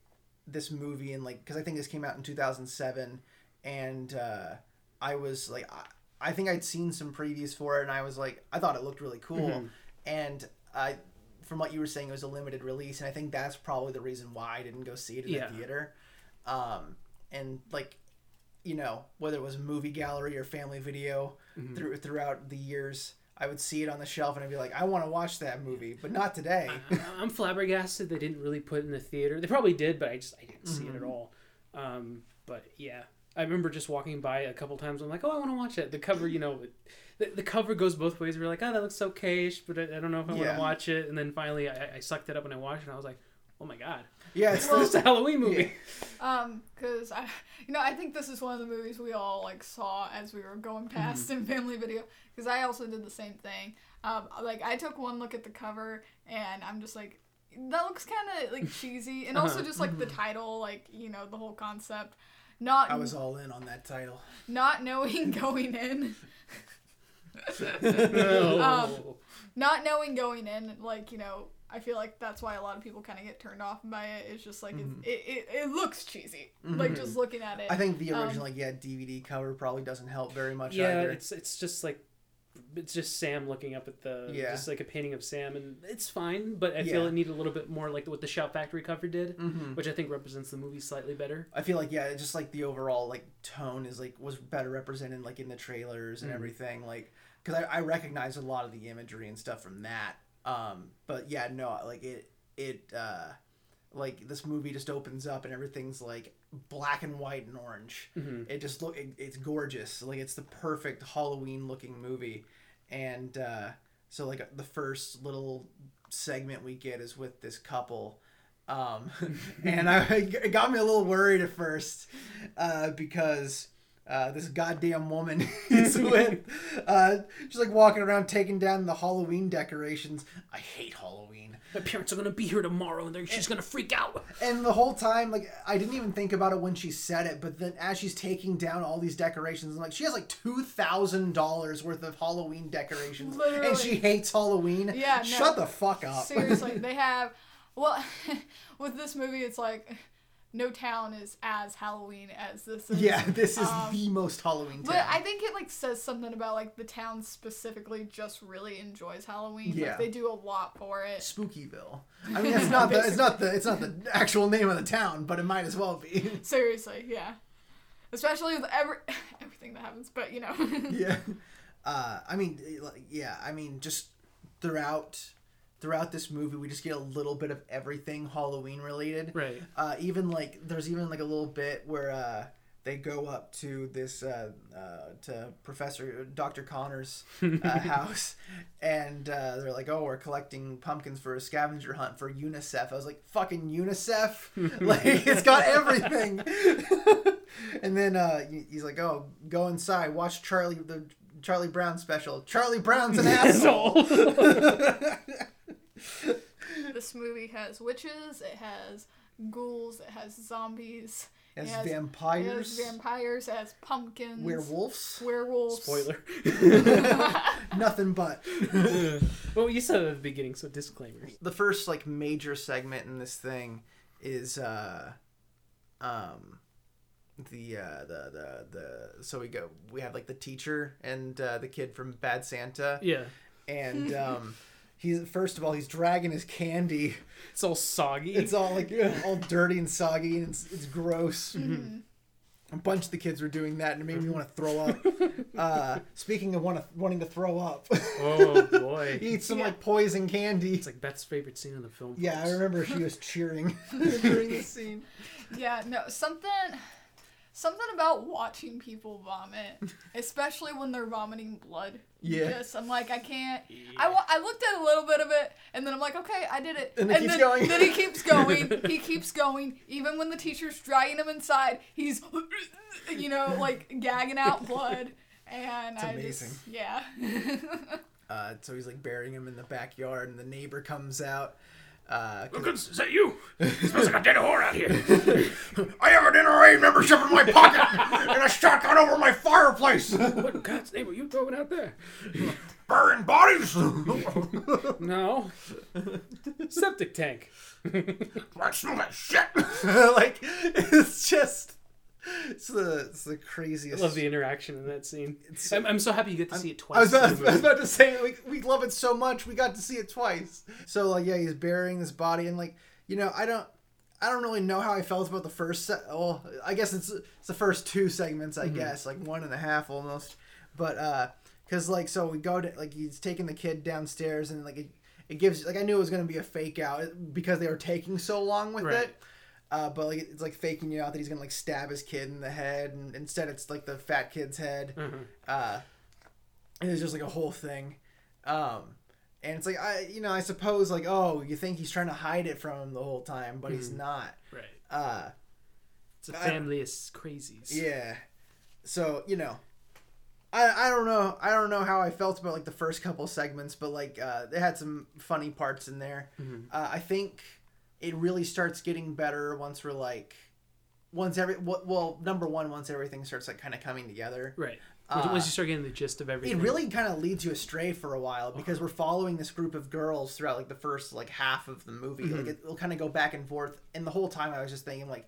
[SPEAKER 2] this movie and like because I think this came out in 2007, and uh, I was like, I, I think I'd seen some previews for it, and I was like, I thought it looked really cool,
[SPEAKER 4] Mm-hmm.
[SPEAKER 2] and I. From what you were saying, it was a limited release, and I think that's probably the reason why I didn't go see it in
[SPEAKER 4] Yeah.
[SPEAKER 2] the theater. Um, and like you know, whether it was movie gallery or family video
[SPEAKER 4] Mm-hmm.
[SPEAKER 2] through throughout the years, I would see it on the shelf and I'd be like, I want to watch that movie, but not today.
[SPEAKER 4] I- I'm flabbergasted they didn't really put it in the theater. They probably did, but I just I didn't see it
[SPEAKER 2] Mm-hmm.
[SPEAKER 4] at all. Um, but yeah, I remember just walking by a couple times. I'm like, oh, I want to watch it. The cover, you know, the, the cover goes both ways. We're like, oh, that looks okay, but I, I don't know if I want to watch it. And then finally, I, I sucked it up and I watched it. and I was like, oh my god,
[SPEAKER 2] Yeah, it's
[SPEAKER 4] this
[SPEAKER 2] the,
[SPEAKER 4] a Halloween movie.
[SPEAKER 3] Um, cause I, you know, I think this is one of the movies we all like saw as we were going past in family video. Cause I also did the same thing. Um, like I took one look at the cover and I'm just like, that looks kind of like cheesy, and also
[SPEAKER 4] Uh-huh.
[SPEAKER 3] just like the title, like you know the whole concept. Not
[SPEAKER 2] I was all in on that title.
[SPEAKER 3] not knowing going in,
[SPEAKER 4] No.
[SPEAKER 3] Um, not knowing going in, like you know, I feel like that's why a lot of people kind of get turned off by it. It's just like
[SPEAKER 2] Mhm.
[SPEAKER 3] it, it, it, it looks cheesy, like just looking at it.
[SPEAKER 2] I think the
[SPEAKER 3] Um,
[SPEAKER 2] original, like, yeah, DVD cover probably doesn't help very much
[SPEAKER 4] yeah,
[SPEAKER 2] either.
[SPEAKER 4] it's it's just like it's just Sam looking up at the
[SPEAKER 2] Yeah.
[SPEAKER 4] just like a painting of Sam, and it's fine. But I
[SPEAKER 2] Yeah.
[SPEAKER 4] feel it needed a little bit more like what the Shout Factory cover did,
[SPEAKER 2] hmm
[SPEAKER 4] which I think represents the movie slightly better.
[SPEAKER 2] I feel like yeah, just like the overall like tone is like was better represented like in the trailers and
[SPEAKER 4] Mhm.
[SPEAKER 2] everything. Like because I, I recognize a lot of the imagery and stuff from that. Um, but yeah, no, like it it uh, like this movie just opens up and everything's like black and white and orange.
[SPEAKER 4] hmm
[SPEAKER 2] It just look it, it's gorgeous. Like it's the perfect Halloween looking movie, and uh, so like the first little segment we get is with this couple. Um, and I, it got me a little worried at first uh, because uh, this goddamn woman is with. Uh, she's like walking around taking down the Halloween decorations. I hate Halloween.
[SPEAKER 4] My parents are gonna be here tomorrow, and they're, she's gonna freak out.
[SPEAKER 2] And the whole time, like, I didn't even think about it when she said it, but then as she's taking down all these decorations, I'm like, she has like two thousand dollars worth of Halloween decorations, and she hates Halloween.
[SPEAKER 3] Yeah, no.
[SPEAKER 2] shut the fuck up.
[SPEAKER 3] Seriously, they have. Well, with this movie, it's like no town is as Halloween as this is.
[SPEAKER 2] yeah, this is
[SPEAKER 3] Um,
[SPEAKER 2] the most Halloween.
[SPEAKER 3] But. I think it like says something about like the town specifically just really enjoys Halloween.
[SPEAKER 2] Yeah.
[SPEAKER 3] Like they do a lot for it.
[SPEAKER 2] Spookyville. I mean, it's not the it's not the it's not the actual name of the town, but it might as well be.
[SPEAKER 3] Seriously, yeah. Especially with every everything that happens, but you know.
[SPEAKER 2] yeah. Uh, I mean, like, yeah. I mean, just throughout throughout this movie, we just get a little bit of everything Halloween related.
[SPEAKER 4] Right.
[SPEAKER 2] Uh, even like there's even like a little bit where uh, they go up to this uh, uh, to Professor Dr. Connor's uh, house, and uh, they're like, "Oh, we're collecting pumpkins for a scavenger hunt for UNICEF." I was like, "Fucking UNICEF!" like it's got everything. and then uh, he's like, "Oh, go inside, watch Charlie the." Charlie Brown special. Charlie Brown's an asshole.
[SPEAKER 3] This movie has witches, it has ghouls, it has zombies, It has- it
[SPEAKER 2] vampires,
[SPEAKER 3] has vampires, it has pumpkins,
[SPEAKER 2] werewolves,
[SPEAKER 3] werewolves.
[SPEAKER 4] Spoiler.
[SPEAKER 2] nothing but.
[SPEAKER 4] well, you said it at the beginning, so disclaimers.
[SPEAKER 2] the first like major segment in this thing is uh um the uh the the the so we go we have like the teacher and uh, the kid from bad santa
[SPEAKER 4] Yeah.
[SPEAKER 2] and um he's first of all he's dragging his candy
[SPEAKER 4] It's all soggy.
[SPEAKER 2] it's all like all dirty and soggy and it's, it's gross
[SPEAKER 3] Mm-hmm.
[SPEAKER 2] a bunch of the kids were doing that and it made me want to throw up uh speaking of want wanting to throw up
[SPEAKER 4] oh boy.
[SPEAKER 2] eat some
[SPEAKER 3] Yeah.
[SPEAKER 2] like poison candy
[SPEAKER 4] It's like Beth's favorite scene in the film.
[SPEAKER 2] yeah i remember she was cheering during the scene
[SPEAKER 3] Yeah, no, something something about watching people vomit, especially when they're vomiting blood.
[SPEAKER 2] Yeah.
[SPEAKER 3] Just I'm like I can't. I, wa- I looked at a little bit of it and then I'm like, okay, I did it.
[SPEAKER 2] And it keeps
[SPEAKER 3] then,
[SPEAKER 2] going.
[SPEAKER 3] then he keeps going. he keeps going. Even when the teacher's dragging him inside, he's you know like gagging out blood. And
[SPEAKER 2] It's
[SPEAKER 3] I
[SPEAKER 2] amazing.
[SPEAKER 3] just yeah.
[SPEAKER 2] Uh, so he's like burying him in the backyard, and the neighbor comes out. Look,
[SPEAKER 4] is that you? smells like a dead whore out here.
[SPEAKER 1] I have an NRA membership in my pocket and a shotgun over my fireplace.
[SPEAKER 4] what in God's name are you throwing out there?
[SPEAKER 1] Burying bodies.
[SPEAKER 4] No. Septic tank.
[SPEAKER 1] I smell that shit.
[SPEAKER 2] like it's just it's the it's the
[SPEAKER 4] I
[SPEAKER 2] craziest.
[SPEAKER 4] love the interaction in that scene.
[SPEAKER 2] It's-
[SPEAKER 4] I'm, I'm so happy you get to see it twice.
[SPEAKER 2] I was, about, I was about to say we, we love it so much we got to see it twice. So like yeah, he's burying this body and like you know I don't I don't really know how I felt about the first set. Well, I guess it's it's the first two segments I guess like one and a half almost, but uh, cause like so we go to like he's taking the kid downstairs and like it, it gives like I knew it was gonna be a fake out because they were taking so long with
[SPEAKER 4] Right.
[SPEAKER 2] it. Uh, but like it's like faking you out that he's gonna like stab his kid in the head, and instead it's like the fat kid's head.
[SPEAKER 4] Mhm.
[SPEAKER 2] Uh, and it's just like a whole thing. Um, and it's like I, you know, I suppose like oh, you think he's trying to hide it from him the whole time, but he's not.
[SPEAKER 4] Right.
[SPEAKER 2] Uh,
[SPEAKER 4] It's a family of crazies.
[SPEAKER 2] yeah. So you know, I I don't know I don't know how I felt about like the first couple segments, but like uh, they had some funny parts in there.
[SPEAKER 4] Mhm.
[SPEAKER 2] Uh, I think it really starts getting better once we're like, once every well number one once everything starts like kind of coming together.
[SPEAKER 4] Right.
[SPEAKER 2] Uh,
[SPEAKER 4] Once you start getting the gist of everything, It
[SPEAKER 2] really kind of leads you astray for a while because we're following this group of girls throughout like the first like half of the movie. Like it, will kind of go back and forth, and the whole time I was just thinking like,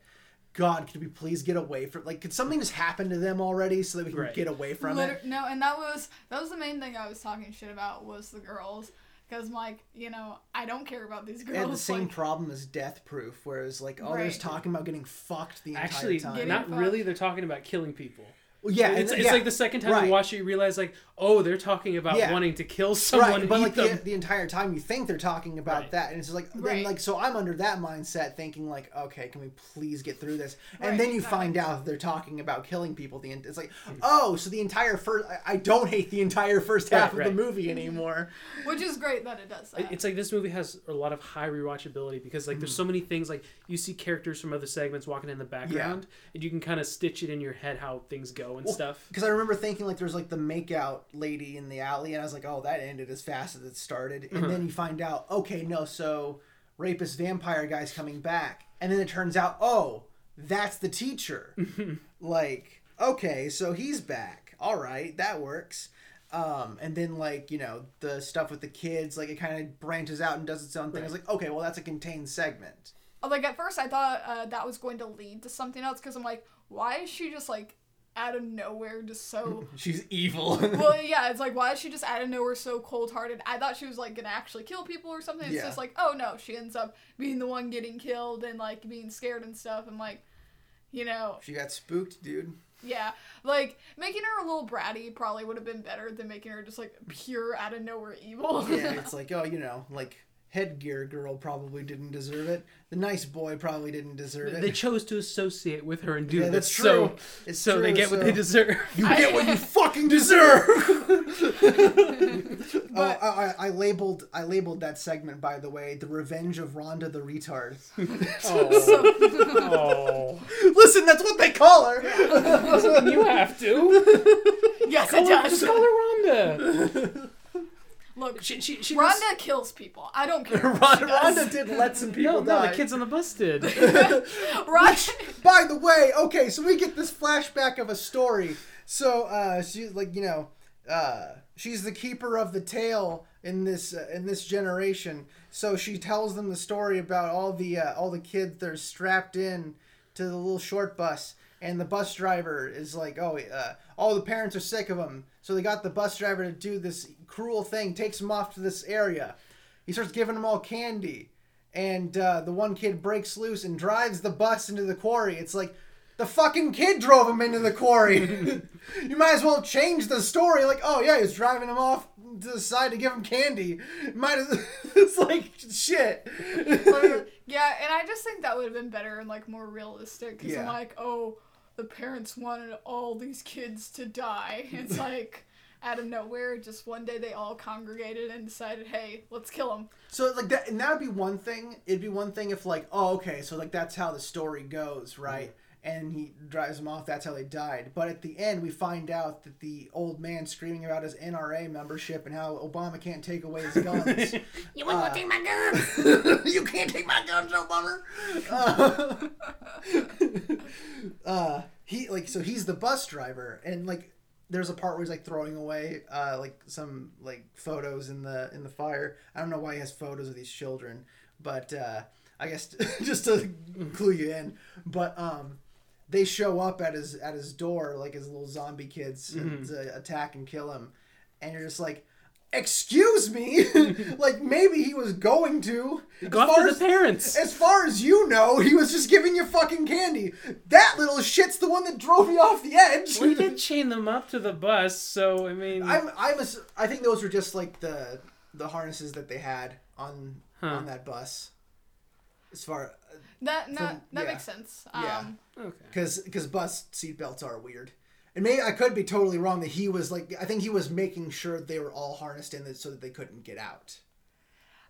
[SPEAKER 2] God, could we please get away from like could something just happen to them already so that we can
[SPEAKER 4] Right.
[SPEAKER 2] get away from
[SPEAKER 3] Liter-
[SPEAKER 2] it?
[SPEAKER 3] No, and that was that was the main thing I was talking shit about was the girls. Because like you know I don't care about these girls.
[SPEAKER 2] They had the same
[SPEAKER 3] like,
[SPEAKER 2] problem as Death Proof, whereas like all they're just talking about getting fucked the entire
[SPEAKER 4] Actually,
[SPEAKER 2] time.
[SPEAKER 3] Getting
[SPEAKER 4] not
[SPEAKER 3] fucked.
[SPEAKER 4] really. They're talking about killing people.
[SPEAKER 2] Well, yeah,
[SPEAKER 4] it's,
[SPEAKER 2] and-
[SPEAKER 4] it's
[SPEAKER 2] yeah.
[SPEAKER 4] like the second time
[SPEAKER 2] Right.
[SPEAKER 4] you watch it, you realize like, oh, they're talking about
[SPEAKER 2] Yeah.
[SPEAKER 4] wanting to kill someone,
[SPEAKER 2] right,
[SPEAKER 4] and
[SPEAKER 2] but
[SPEAKER 4] eat
[SPEAKER 2] like
[SPEAKER 4] them.
[SPEAKER 2] the, the entire time you think they're talking about
[SPEAKER 4] Right.
[SPEAKER 2] that, and it's just like then like so I'm under that mindset thinking like okay, can we please get through this? And
[SPEAKER 3] Right,
[SPEAKER 2] then you
[SPEAKER 3] exactly.
[SPEAKER 2] find out that they're talking about killing people. The en- it's like oh, so the entire first I, I don't hate the entire first half
[SPEAKER 4] Right,
[SPEAKER 2] of the movie anymore.
[SPEAKER 3] which is great that it does that.
[SPEAKER 4] It's like this movie has a lot of high rewatchability because like
[SPEAKER 2] Mm-hmm.
[SPEAKER 4] there's so many things like you see characters from other segments walking in the background and you can kind of stitch it in your head how things go and stuff.
[SPEAKER 2] Because I remember thinking like there's like the makeout lady in the alley, and I was like, oh, that ended as fast as it started. And
[SPEAKER 4] Uh-huh.
[SPEAKER 2] then you find out, okay, no, so rapist vampire guy's coming back, and then it turns out, oh, that's the teacher. like, okay, so he's back. All right, that works. Um, and then like you know the stuff with the kids, like it kind of branches out and does its own thing. I was like, okay, well that's a contained segment.
[SPEAKER 3] like at first I thought uh, that was going to lead to something else because I'm like, why is she just like out of nowhere just so
[SPEAKER 2] She's evil.
[SPEAKER 3] well yeah it's like why is she just out of nowhere so cold-hearted i thought she was like gonna actually kill people or something it's
[SPEAKER 2] Yeah.
[SPEAKER 3] just like oh no she ends up being the one getting killed and like being scared and stuff and like you know
[SPEAKER 2] she got spooked, dude.
[SPEAKER 3] yeah like making her a little bratty probably would have been better than making her just like pure out of nowhere evil
[SPEAKER 2] Yeah, it's like, oh, you know, like headgear girl probably didn't deserve it. The nice boy probably didn't deserve it.
[SPEAKER 4] They chose to associate with her and do
[SPEAKER 2] yeah,
[SPEAKER 4] this,
[SPEAKER 2] that's
[SPEAKER 4] so
[SPEAKER 2] true. It's
[SPEAKER 4] so they
[SPEAKER 2] true,
[SPEAKER 4] get what they deserve.
[SPEAKER 2] You
[SPEAKER 3] I-
[SPEAKER 2] get what you fucking deserve. oh, I, I, I labeled I labeled that segment by the way, the revenge of Rhonda the retard.
[SPEAKER 4] oh,
[SPEAKER 2] Listen, that's what they call her.
[SPEAKER 4] you have to.
[SPEAKER 3] yes
[SPEAKER 4] Call
[SPEAKER 3] it
[SPEAKER 4] her,
[SPEAKER 3] does
[SPEAKER 4] just call her Rhonda.
[SPEAKER 3] Look
[SPEAKER 4] She, she, she was-
[SPEAKER 3] Rhonda kills people. I don't care. what she
[SPEAKER 2] Rhonda. Rhonda did let some people
[SPEAKER 4] No, no,
[SPEAKER 2] die.
[SPEAKER 4] the kids on the bus did.
[SPEAKER 3] Rhonda,
[SPEAKER 2] By the way, okay, so we get this flashback of a story. So uh, she's like, you know, uh, she's the keeper of the tale in this uh, in this generation. So she tells them the story about all the uh, all the kids that are strapped in to the little short bus, and the bus driver is like, oh, uh, all the parents are sick of them." so they got the bus driver to do this cruel thing, takes them off to this area. He starts giving them all candy and uh, the one kid breaks loose and drives the bus into the quarry. It's like the fucking kid drove him into the quarry. you might as well change the story. Like, oh yeah, he's driving him off to the side to give him candy. Might as it's like shit.
[SPEAKER 3] yeah, and I just think that would have been better and like more realistic. Because I'm like, oh, the parents wanted all these kids to die. It's like out of nowhere, just one day they all congregated and decided, hey, let's kill him.
[SPEAKER 2] so like that, and that would be one thing. It'd be one thing if like, oh okay, so like that's how the story goes, right? And he drives them off. That's how they died. But at the end, we find out that the old man screaming about his NRA membership and how Obama can't take away his guns.
[SPEAKER 5] You want to take my gun?
[SPEAKER 2] you can't take my guns, Joe Bummer. Uh, uh, he like so he's the bus driver, and like there's a part where he's like throwing away uh like some like photos in the in the fire. I don't know why he has photos of these children, but uh, I guess just to clue you in. But um, they show up at his at his door like his little zombie kids and, to attack and kill him, and you're just like. Excuse me, like maybe he was going to. As
[SPEAKER 4] Go
[SPEAKER 2] far
[SPEAKER 4] after
[SPEAKER 2] as-
[SPEAKER 4] the parents.
[SPEAKER 2] as far as you know, he was just giving you fucking candy. That little shit's the one that drove me off the edge.
[SPEAKER 4] Well, he did chain them up to the bus, so I mean,
[SPEAKER 2] I'm, I'm, ass- I think those were just like the the harnesses that they had on
[SPEAKER 4] Huh.
[SPEAKER 2] on that bus. as far
[SPEAKER 3] That no,
[SPEAKER 2] From-
[SPEAKER 3] that
[SPEAKER 2] yeah.
[SPEAKER 3] makes sense.
[SPEAKER 2] Yeah.
[SPEAKER 3] Um,
[SPEAKER 4] Okay.
[SPEAKER 2] because because bus seatbelts are weird. And maybe I could be totally wrong that he was like I think he was making sure they were all harnessed in so that they couldn't get out.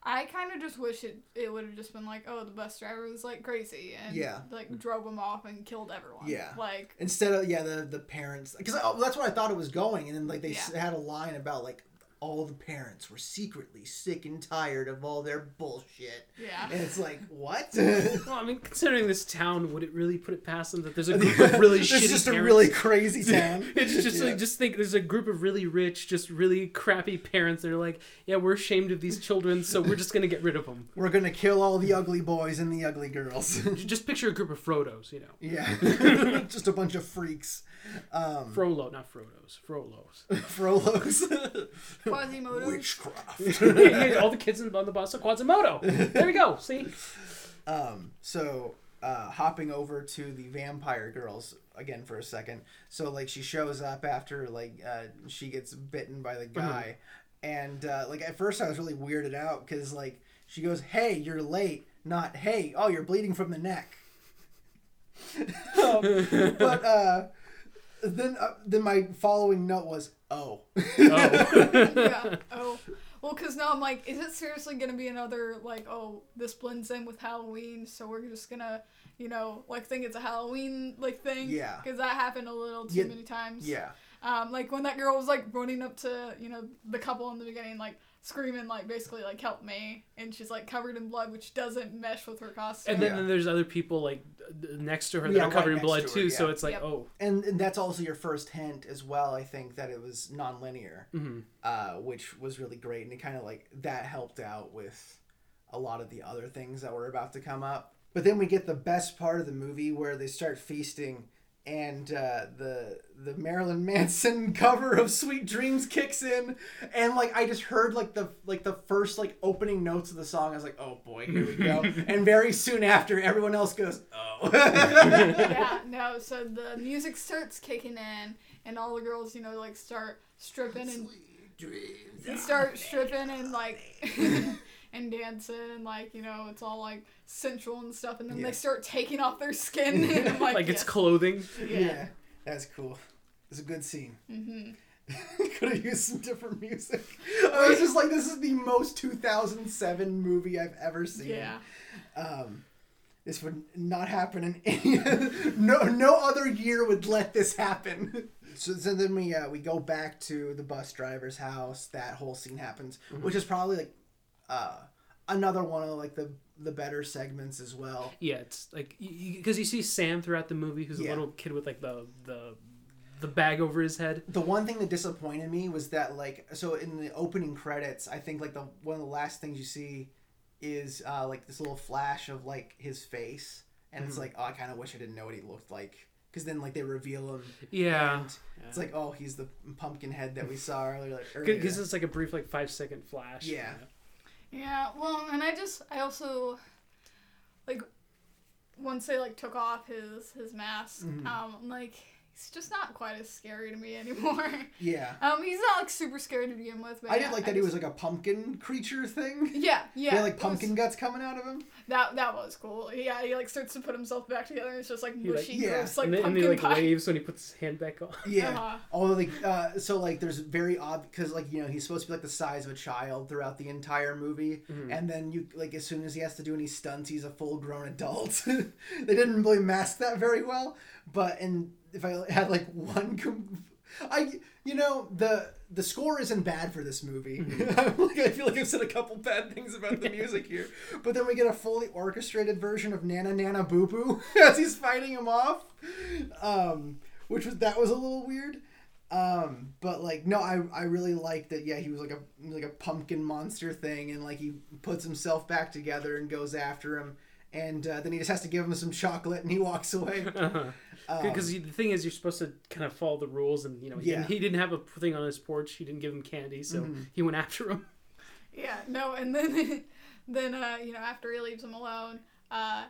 [SPEAKER 3] I kind of just wish it it would have just been like, oh, the bus driver was like crazy and
[SPEAKER 2] Yeah.
[SPEAKER 3] like drove them off and killed everyone.
[SPEAKER 2] Yeah.
[SPEAKER 3] Like
[SPEAKER 2] Instead of yeah the the parents because oh, that's what I thought it was going and then like they
[SPEAKER 3] Yeah.
[SPEAKER 2] had a line about like all the parents were secretly sick and tired of all their bullshit.
[SPEAKER 3] yeah.
[SPEAKER 2] And it's like what?
[SPEAKER 4] Well, I mean, considering this town, would it really put it past them that there's a group of really
[SPEAKER 2] it's
[SPEAKER 4] shitty
[SPEAKER 2] just a really crazy town.
[SPEAKER 4] It's just
[SPEAKER 2] Yeah.
[SPEAKER 4] like just think there's a group of really rich, just really crappy parents that are like, yeah, we're ashamed of these children, so we're just gonna get rid of them.
[SPEAKER 2] We're gonna kill all the ugly boys and the ugly girls.
[SPEAKER 4] Just picture a group of Frodos, you know,
[SPEAKER 2] yeah, just a bunch of freaks. Um,
[SPEAKER 4] Frollo, not Frodos, Frollos.
[SPEAKER 2] Frolos.
[SPEAKER 3] Quasimodo.
[SPEAKER 2] Witchcraft.
[SPEAKER 4] hey, hey, all the kids on the bus are Quasimodo. There we go. See,
[SPEAKER 2] Um, so uh, hopping over to the vampire girls again for a second. So like she shows up after like uh, she gets bitten by the guy, and uh, like at first I was really weirded out because like she goes, "Hey, you're late," not "Hey, oh, you're bleeding from the neck." Um, but uh, then uh, then my following note was, "Oh."
[SPEAKER 4] oh,
[SPEAKER 3] yeah. Oh. Well, because now I'm like, is it seriously gonna be another like, oh, this blends in with Halloween, so we're just gonna, you know, like think it's a Halloween like thing?
[SPEAKER 2] Yeah.
[SPEAKER 3] Because that happened a little too
[SPEAKER 2] Yeah.
[SPEAKER 3] many times.
[SPEAKER 2] yeah.
[SPEAKER 3] Um, like when that girl was like running up to you know the couple in the beginning, like screaming like basically like help me, and she's like covered in blood, which doesn't mesh with her costume.
[SPEAKER 4] and then,
[SPEAKER 2] Yeah.
[SPEAKER 4] then there's other people like next to her that
[SPEAKER 2] Yeah,
[SPEAKER 4] are covered
[SPEAKER 2] right
[SPEAKER 4] in blood
[SPEAKER 2] next to
[SPEAKER 4] too.
[SPEAKER 2] her,
[SPEAKER 4] So
[SPEAKER 2] yeah.
[SPEAKER 4] it's like,
[SPEAKER 3] Yep.
[SPEAKER 4] oh,
[SPEAKER 2] and, and that's also your first hint as well. I think that it was non-linear,
[SPEAKER 4] mhm.
[SPEAKER 2] uh, which was really great, and it kind of like that helped out with a lot of the other things that were about to come up. But then we get the best part of the movie where they start feasting, and uh, the the Marilyn Manson cover of "Sweet Dreams" kicks in, and like I just heard like the like the first like opening notes of the song. I was like, oh boy, here we go. and very soon after, everyone else goes, oh.
[SPEAKER 3] yeah, no. So the music starts kicking in, and all the girls, you know, like start stripping and, and start stripping and like and dancing, and like you know, it's all like sensual and stuff, and then
[SPEAKER 2] Yeah.
[SPEAKER 3] they start taking off their skin, and I'm like,
[SPEAKER 4] like it's
[SPEAKER 3] yes.
[SPEAKER 4] clothing.
[SPEAKER 2] Yeah. that's cool. It's a good scene.
[SPEAKER 3] hmm
[SPEAKER 2] Could have used some different music. I was just like, this is the most 2007 movie I've ever seen.
[SPEAKER 3] Yeah.
[SPEAKER 2] Um, this would not happen in any. no, no other year would let this happen. So, so then we uh, we go back to the bus driver's house. That whole scene happens, which is probably like uh, another one of like the the better segments as well.
[SPEAKER 4] Yeah, it's like because you, see Sam throughout the movie, who's a little kid with like the the the bag over his head.
[SPEAKER 2] The one thing that disappointed me was that like so in the opening credits, I think like the one of the last things you see is uh, like this little flash of like his face, and it's like oh I kind of wish I didn't know what he looked like because then like they reveal him.
[SPEAKER 4] Yeah,
[SPEAKER 2] and it's like oh he's the pumpkin head that we saw earlier. Like, earlier.
[SPEAKER 4] because it's like a brief like five second flash.
[SPEAKER 2] Yeah.
[SPEAKER 3] Yeah, well, and I just I also like once they like took off his his mask,
[SPEAKER 2] Mhm.
[SPEAKER 3] um, I'm like he's just not quite as scary to me anymore.
[SPEAKER 2] yeah.
[SPEAKER 3] um, he's not like super scary to begin with. But
[SPEAKER 2] I
[SPEAKER 3] yeah,
[SPEAKER 2] did like that he was
[SPEAKER 3] just-
[SPEAKER 2] like a pumpkin creature thing.
[SPEAKER 3] Yeah, yeah.
[SPEAKER 2] Had like
[SPEAKER 3] it was-
[SPEAKER 2] pumpkin guts coming out of him.
[SPEAKER 3] that that was cool. Yeah, he like starts to put himself back together. and It's just like
[SPEAKER 4] He, like-
[SPEAKER 3] mushy,
[SPEAKER 2] Yeah.
[SPEAKER 3] gross, like
[SPEAKER 4] and then, and
[SPEAKER 3] pumpkin
[SPEAKER 4] then he like
[SPEAKER 3] pie.
[SPEAKER 4] waves when he puts his hand back on.
[SPEAKER 2] Yeah.
[SPEAKER 3] Uh-huh.
[SPEAKER 2] Although like uh, so like there's very odd because like you know he's supposed to be like the size of a child throughout the entire movie,
[SPEAKER 4] Mhm.
[SPEAKER 2] and then you like as soon as he has to do any stunts, he's a full grown adult. they didn't really mask that very well, but and if I had like one, com- I you know the the score isn't bad for this movie. like, I feel like I've said a couple bad things about the music here, but then we get a fully orchestrated version of Nana Nana Boo Boo as he's fighting him off, um, which was that was a little weird. Um, but like no, I I really like that. Yeah, he was like a like a pumpkin monster thing, and like he puts himself back together and goes after him, and uh, then he just has to give him some chocolate, and he walks away. Um,
[SPEAKER 4] Because the thing is, you're supposed to kind of follow the rules, and you know, he,
[SPEAKER 2] Yeah.
[SPEAKER 4] didn't, he didn't have a thing on his porch. He didn't give him candy, so
[SPEAKER 2] Mhm.
[SPEAKER 4] he went after him.
[SPEAKER 3] Yeah, no, and then then uh, you know, after he leaves him alone, uh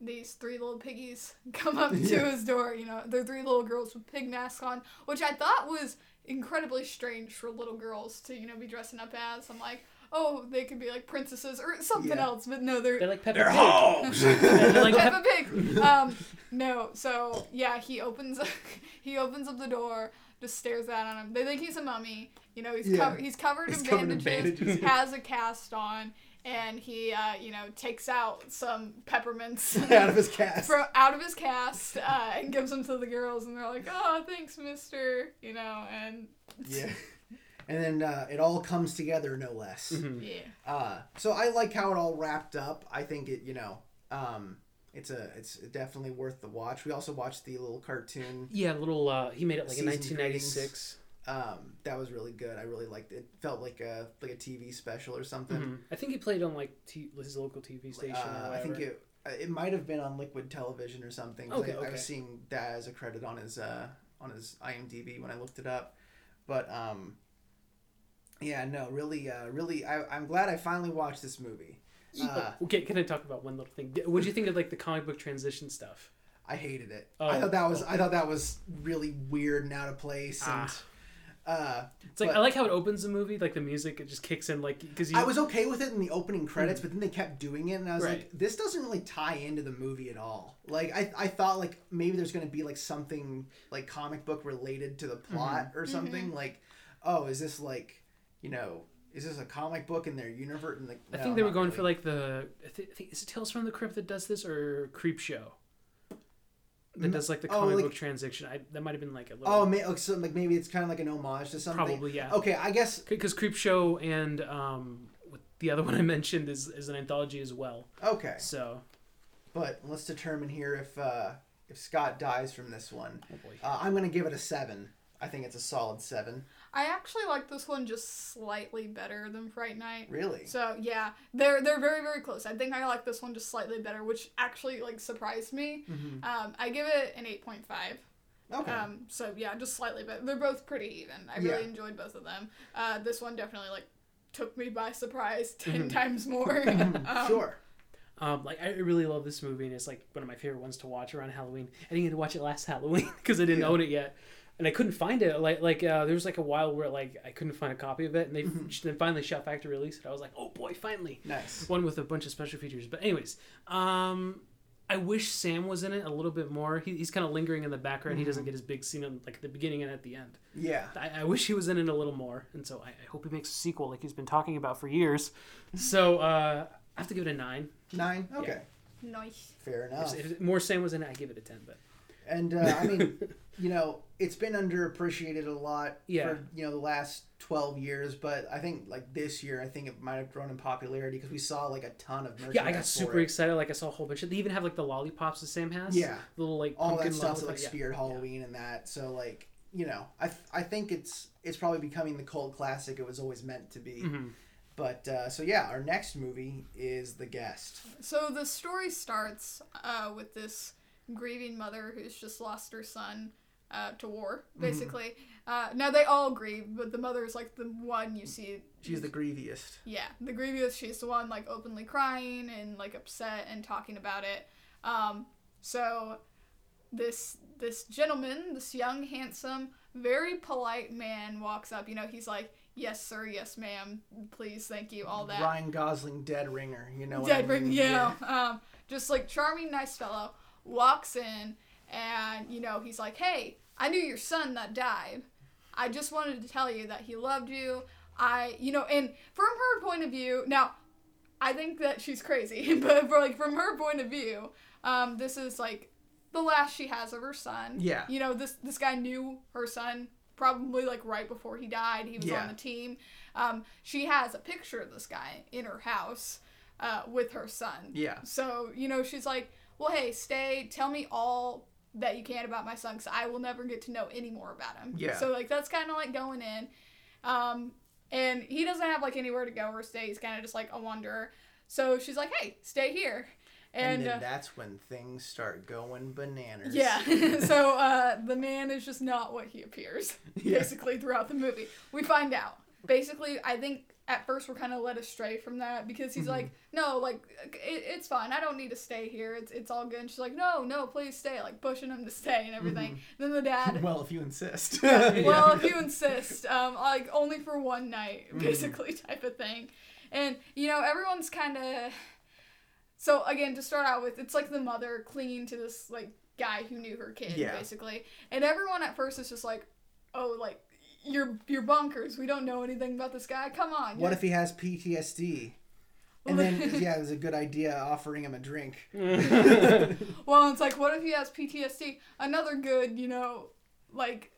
[SPEAKER 3] these three little piggies come up to
[SPEAKER 2] Yeah.
[SPEAKER 3] his door, you know, they're three little girls with pig masks on, which I thought was incredibly strange for little girls to, you know, be dressing up as. I'm like, oh, they could be like princesses or something
[SPEAKER 2] Yeah.
[SPEAKER 3] else, but no, they're
[SPEAKER 4] They're like Peppa
[SPEAKER 2] They're
[SPEAKER 4] Pig.
[SPEAKER 2] hogs.
[SPEAKER 4] They're like
[SPEAKER 3] Peppa Pig. Um, no, so yeah, he opens he opens up the door, just stares out on him. They think he's a mummy. You know, he's
[SPEAKER 2] Yeah.
[SPEAKER 3] covered he's covered
[SPEAKER 2] He's
[SPEAKER 3] in
[SPEAKER 2] covered in
[SPEAKER 3] bandages,
[SPEAKER 2] bandages.
[SPEAKER 3] has a cast on, and he uh, you know takes out some peppermints
[SPEAKER 2] out of his cast.
[SPEAKER 3] from out of his cast uh, and gives them to the girls, and they're like, "Oh, thanks, Mister," you know, and
[SPEAKER 2] Yeah. And then uh, it all comes together, no less.
[SPEAKER 4] Mhm.
[SPEAKER 3] yeah.
[SPEAKER 2] Uh, so I like how it all wrapped up. I think it, you know, um, it's a, it's definitely worth the watch. We also watched the little cartoon.
[SPEAKER 4] Yeah, little. Uh, he made it like in
[SPEAKER 2] Season
[SPEAKER 4] 1996.
[SPEAKER 2] Um, that was really good. I really liked it. It felt like a like a TV special or something.
[SPEAKER 4] Mhm. I think he played on like t- his local TV station.
[SPEAKER 2] Uh,
[SPEAKER 4] or
[SPEAKER 2] I think it uh, it might have been on Liquid Television or something.
[SPEAKER 4] Okay,
[SPEAKER 2] I, I
[SPEAKER 4] okay.
[SPEAKER 2] was seeing that as a credit on his uh, on his IMDb when I looked it up, but um, yeah, no, really, uh, really, I, I'm glad I finally watched this movie. Uh,
[SPEAKER 4] Oh, okay, can I talk about one little thing? What do you think of like the comic book transition stuff?
[SPEAKER 2] I hated it.
[SPEAKER 4] Oh,
[SPEAKER 2] I thought that was
[SPEAKER 4] oh.
[SPEAKER 2] I thought that was really weird and out of place, and
[SPEAKER 4] Ah.
[SPEAKER 2] uh,
[SPEAKER 4] It's like
[SPEAKER 2] But-
[SPEAKER 4] I like how it opens the movie, like the music, it just kicks in, like because.
[SPEAKER 2] I was okay with it in the opening credits, but then they kept doing it, and I was
[SPEAKER 4] Right.
[SPEAKER 2] like, this doesn't really tie into the movie at all. Like, I, I thought like maybe there's gonna be like something like comic book related to the plot or something. Like, oh, is this like, you know, is this a comic book in their universe? And like,
[SPEAKER 4] I
[SPEAKER 2] no,
[SPEAKER 4] think they were going
[SPEAKER 2] really.
[SPEAKER 4] for like the. I think is it Tales from the Crypt that does this or Creepshow. That does like the
[SPEAKER 2] oh,
[SPEAKER 4] comic
[SPEAKER 2] like-
[SPEAKER 4] book transition. I, that might have been like a little.
[SPEAKER 2] Oh, may, oh, so like maybe it's kind of like an homage to something.
[SPEAKER 4] Probably, yeah.
[SPEAKER 2] Okay, I guess.
[SPEAKER 4] Because Creepshow and um, the other one I mentioned is, is an anthology as well.
[SPEAKER 2] Okay,
[SPEAKER 4] So,
[SPEAKER 2] but let's determine here if uh, if Scott dies from this one.
[SPEAKER 4] oh boy.
[SPEAKER 2] Uh, I'm gonna give it a seven. I think it's a solid seven.
[SPEAKER 3] I actually like this one just slightly better than Fright Night.
[SPEAKER 2] Really?
[SPEAKER 3] So yeah, they're they're very very close. I think I like this one just slightly better, which actually like surprised me.
[SPEAKER 2] Mhm.
[SPEAKER 3] Um, I give it an eight point five.
[SPEAKER 2] Okay.
[SPEAKER 3] Um, so yeah, just slightly better. They're both pretty even. I really
[SPEAKER 2] Yeah.
[SPEAKER 3] enjoyed both of them. Uh, this one definitely like took me by surprise 10
[SPEAKER 2] Mm-hmm.
[SPEAKER 3] times more. um,
[SPEAKER 2] sure.
[SPEAKER 4] Um, like I really love this movie, and it's like one of my favorite ones to watch around Halloween. I didn't get to watch it last Halloween because I didn't
[SPEAKER 2] Yeah.
[SPEAKER 4] own it yet, and I couldn't find it. Like like uh, there was like a while where like I couldn't find a copy of it, and they
[SPEAKER 2] Mm-hmm.
[SPEAKER 4] then finally Shout Factory release it. I was like, oh boy, finally
[SPEAKER 2] Nice.
[SPEAKER 4] one with a bunch of special features. But anyways, um, I wish Sam was in it a little bit more. He, he's kind of lingering in the background. He
[SPEAKER 2] Mm-hmm.
[SPEAKER 4] doesn't get his big scene on, like at the beginning and at the end.
[SPEAKER 2] Yeah.
[SPEAKER 4] I, I wish he was in it a little more, and so I, I hope he makes a sequel like he's been talking about for years. So uh, I have to give it a nine.
[SPEAKER 2] Nine. Okay.
[SPEAKER 3] Nice.
[SPEAKER 2] Fair enough.
[SPEAKER 4] If, if more Sam was in it, I give it a ten. But
[SPEAKER 2] And uh, I mean, you know, it's been underappreciated a lot
[SPEAKER 4] Yeah.
[SPEAKER 2] for you know the last twelve years, but I think like this year, I think it might have grown in popularity because we saw like a ton of merchandise.
[SPEAKER 4] yeah, I got super
[SPEAKER 2] it.
[SPEAKER 4] excited. Like I saw a whole bunch of. They even have like the lollipops that Sam has.
[SPEAKER 2] Yeah.
[SPEAKER 4] little like
[SPEAKER 2] All that
[SPEAKER 4] stuff
[SPEAKER 2] stuff's
[SPEAKER 4] lollipop-
[SPEAKER 2] like
[SPEAKER 4] yeah.
[SPEAKER 2] Spirit Halloween and that. So like you know, I th- I think it's it's probably becoming the cult classic it was always meant to be.
[SPEAKER 4] Mhm.
[SPEAKER 2] But uh, so yeah, our next movie is The Guest.
[SPEAKER 3] So the story starts uh, with this grieving mother who's just lost her son uh, to war,
[SPEAKER 2] Mm-hmm.
[SPEAKER 3] basically. Uh, now they all grieve, but the mother is like the one you see.
[SPEAKER 2] She's the grieviest.
[SPEAKER 3] Yeah, the grievous. She's the one like openly crying and like upset and talking about it. Um, so this this gentleman, this young, handsome, very polite man walks up. You know, he's like, "Yes, sir. Yes, ma'am. Please, thank you. All that."
[SPEAKER 2] Ryan Gosling, Dead Ringer. You know. what
[SPEAKER 3] Dead
[SPEAKER 2] I mean?
[SPEAKER 3] yeah. Um, just like charming, nice fellow walks in, and you know he's like, "Hey, I knew your son that died. I just wanted to tell you that he loved you. I, you know, and from her point of view, now, I think that she's crazy, but for like from her point of view, um, this is like the last she has of her son.
[SPEAKER 2] Yeah.
[SPEAKER 3] You know, this this guy knew her son probably like right before he died. He was
[SPEAKER 2] Yeah.
[SPEAKER 3] on the team. Um, she has a picture of this guy in her house uh, with her son.
[SPEAKER 2] Yeah.
[SPEAKER 3] So you know, she's like, "Well, hey, stay. Tell me all that you can about my son, because I will never get to know any more about him."
[SPEAKER 2] Yeah.
[SPEAKER 3] So like that's kind of like going in, um, and he doesn't have like anywhere to go or stay. He's kind of just like a wanderer. So she's like, "Hey, stay here."
[SPEAKER 2] And,
[SPEAKER 3] And,
[SPEAKER 2] then
[SPEAKER 3] uh,
[SPEAKER 2] that's when things start going bananas.
[SPEAKER 3] yeah. so uh, the man is just not what he appears,
[SPEAKER 2] Yeah.
[SPEAKER 3] basically, throughout the movie. We find out. Basically, I think at first we're kind of led astray from that because he's
[SPEAKER 2] Mm-hmm.
[SPEAKER 3] like, no, like, it, it's fine. I don't need to stay here. It's, it's all good. And she's like, no, no, please stay. Like, pushing him to stay and everything. Then the dad,
[SPEAKER 2] well, if you insist.
[SPEAKER 3] well, if you insist, um, like, only for one night,
[SPEAKER 2] Mm-hmm.
[SPEAKER 3] basically, type of thing. And you know, everyone's kind of. So again, to start out with, it's like the mother clinging to this like guy who knew her kid,
[SPEAKER 2] Yeah.
[SPEAKER 3] basically. And everyone at first is just like, "Oh, like you're you're bonkers. We don't know anything about this guy. Come on."
[SPEAKER 2] What if he has PTSD? And then yeah, it was a good idea offering him a drink.
[SPEAKER 3] Well, it's like, what if he has PTSD? Another good, you know, like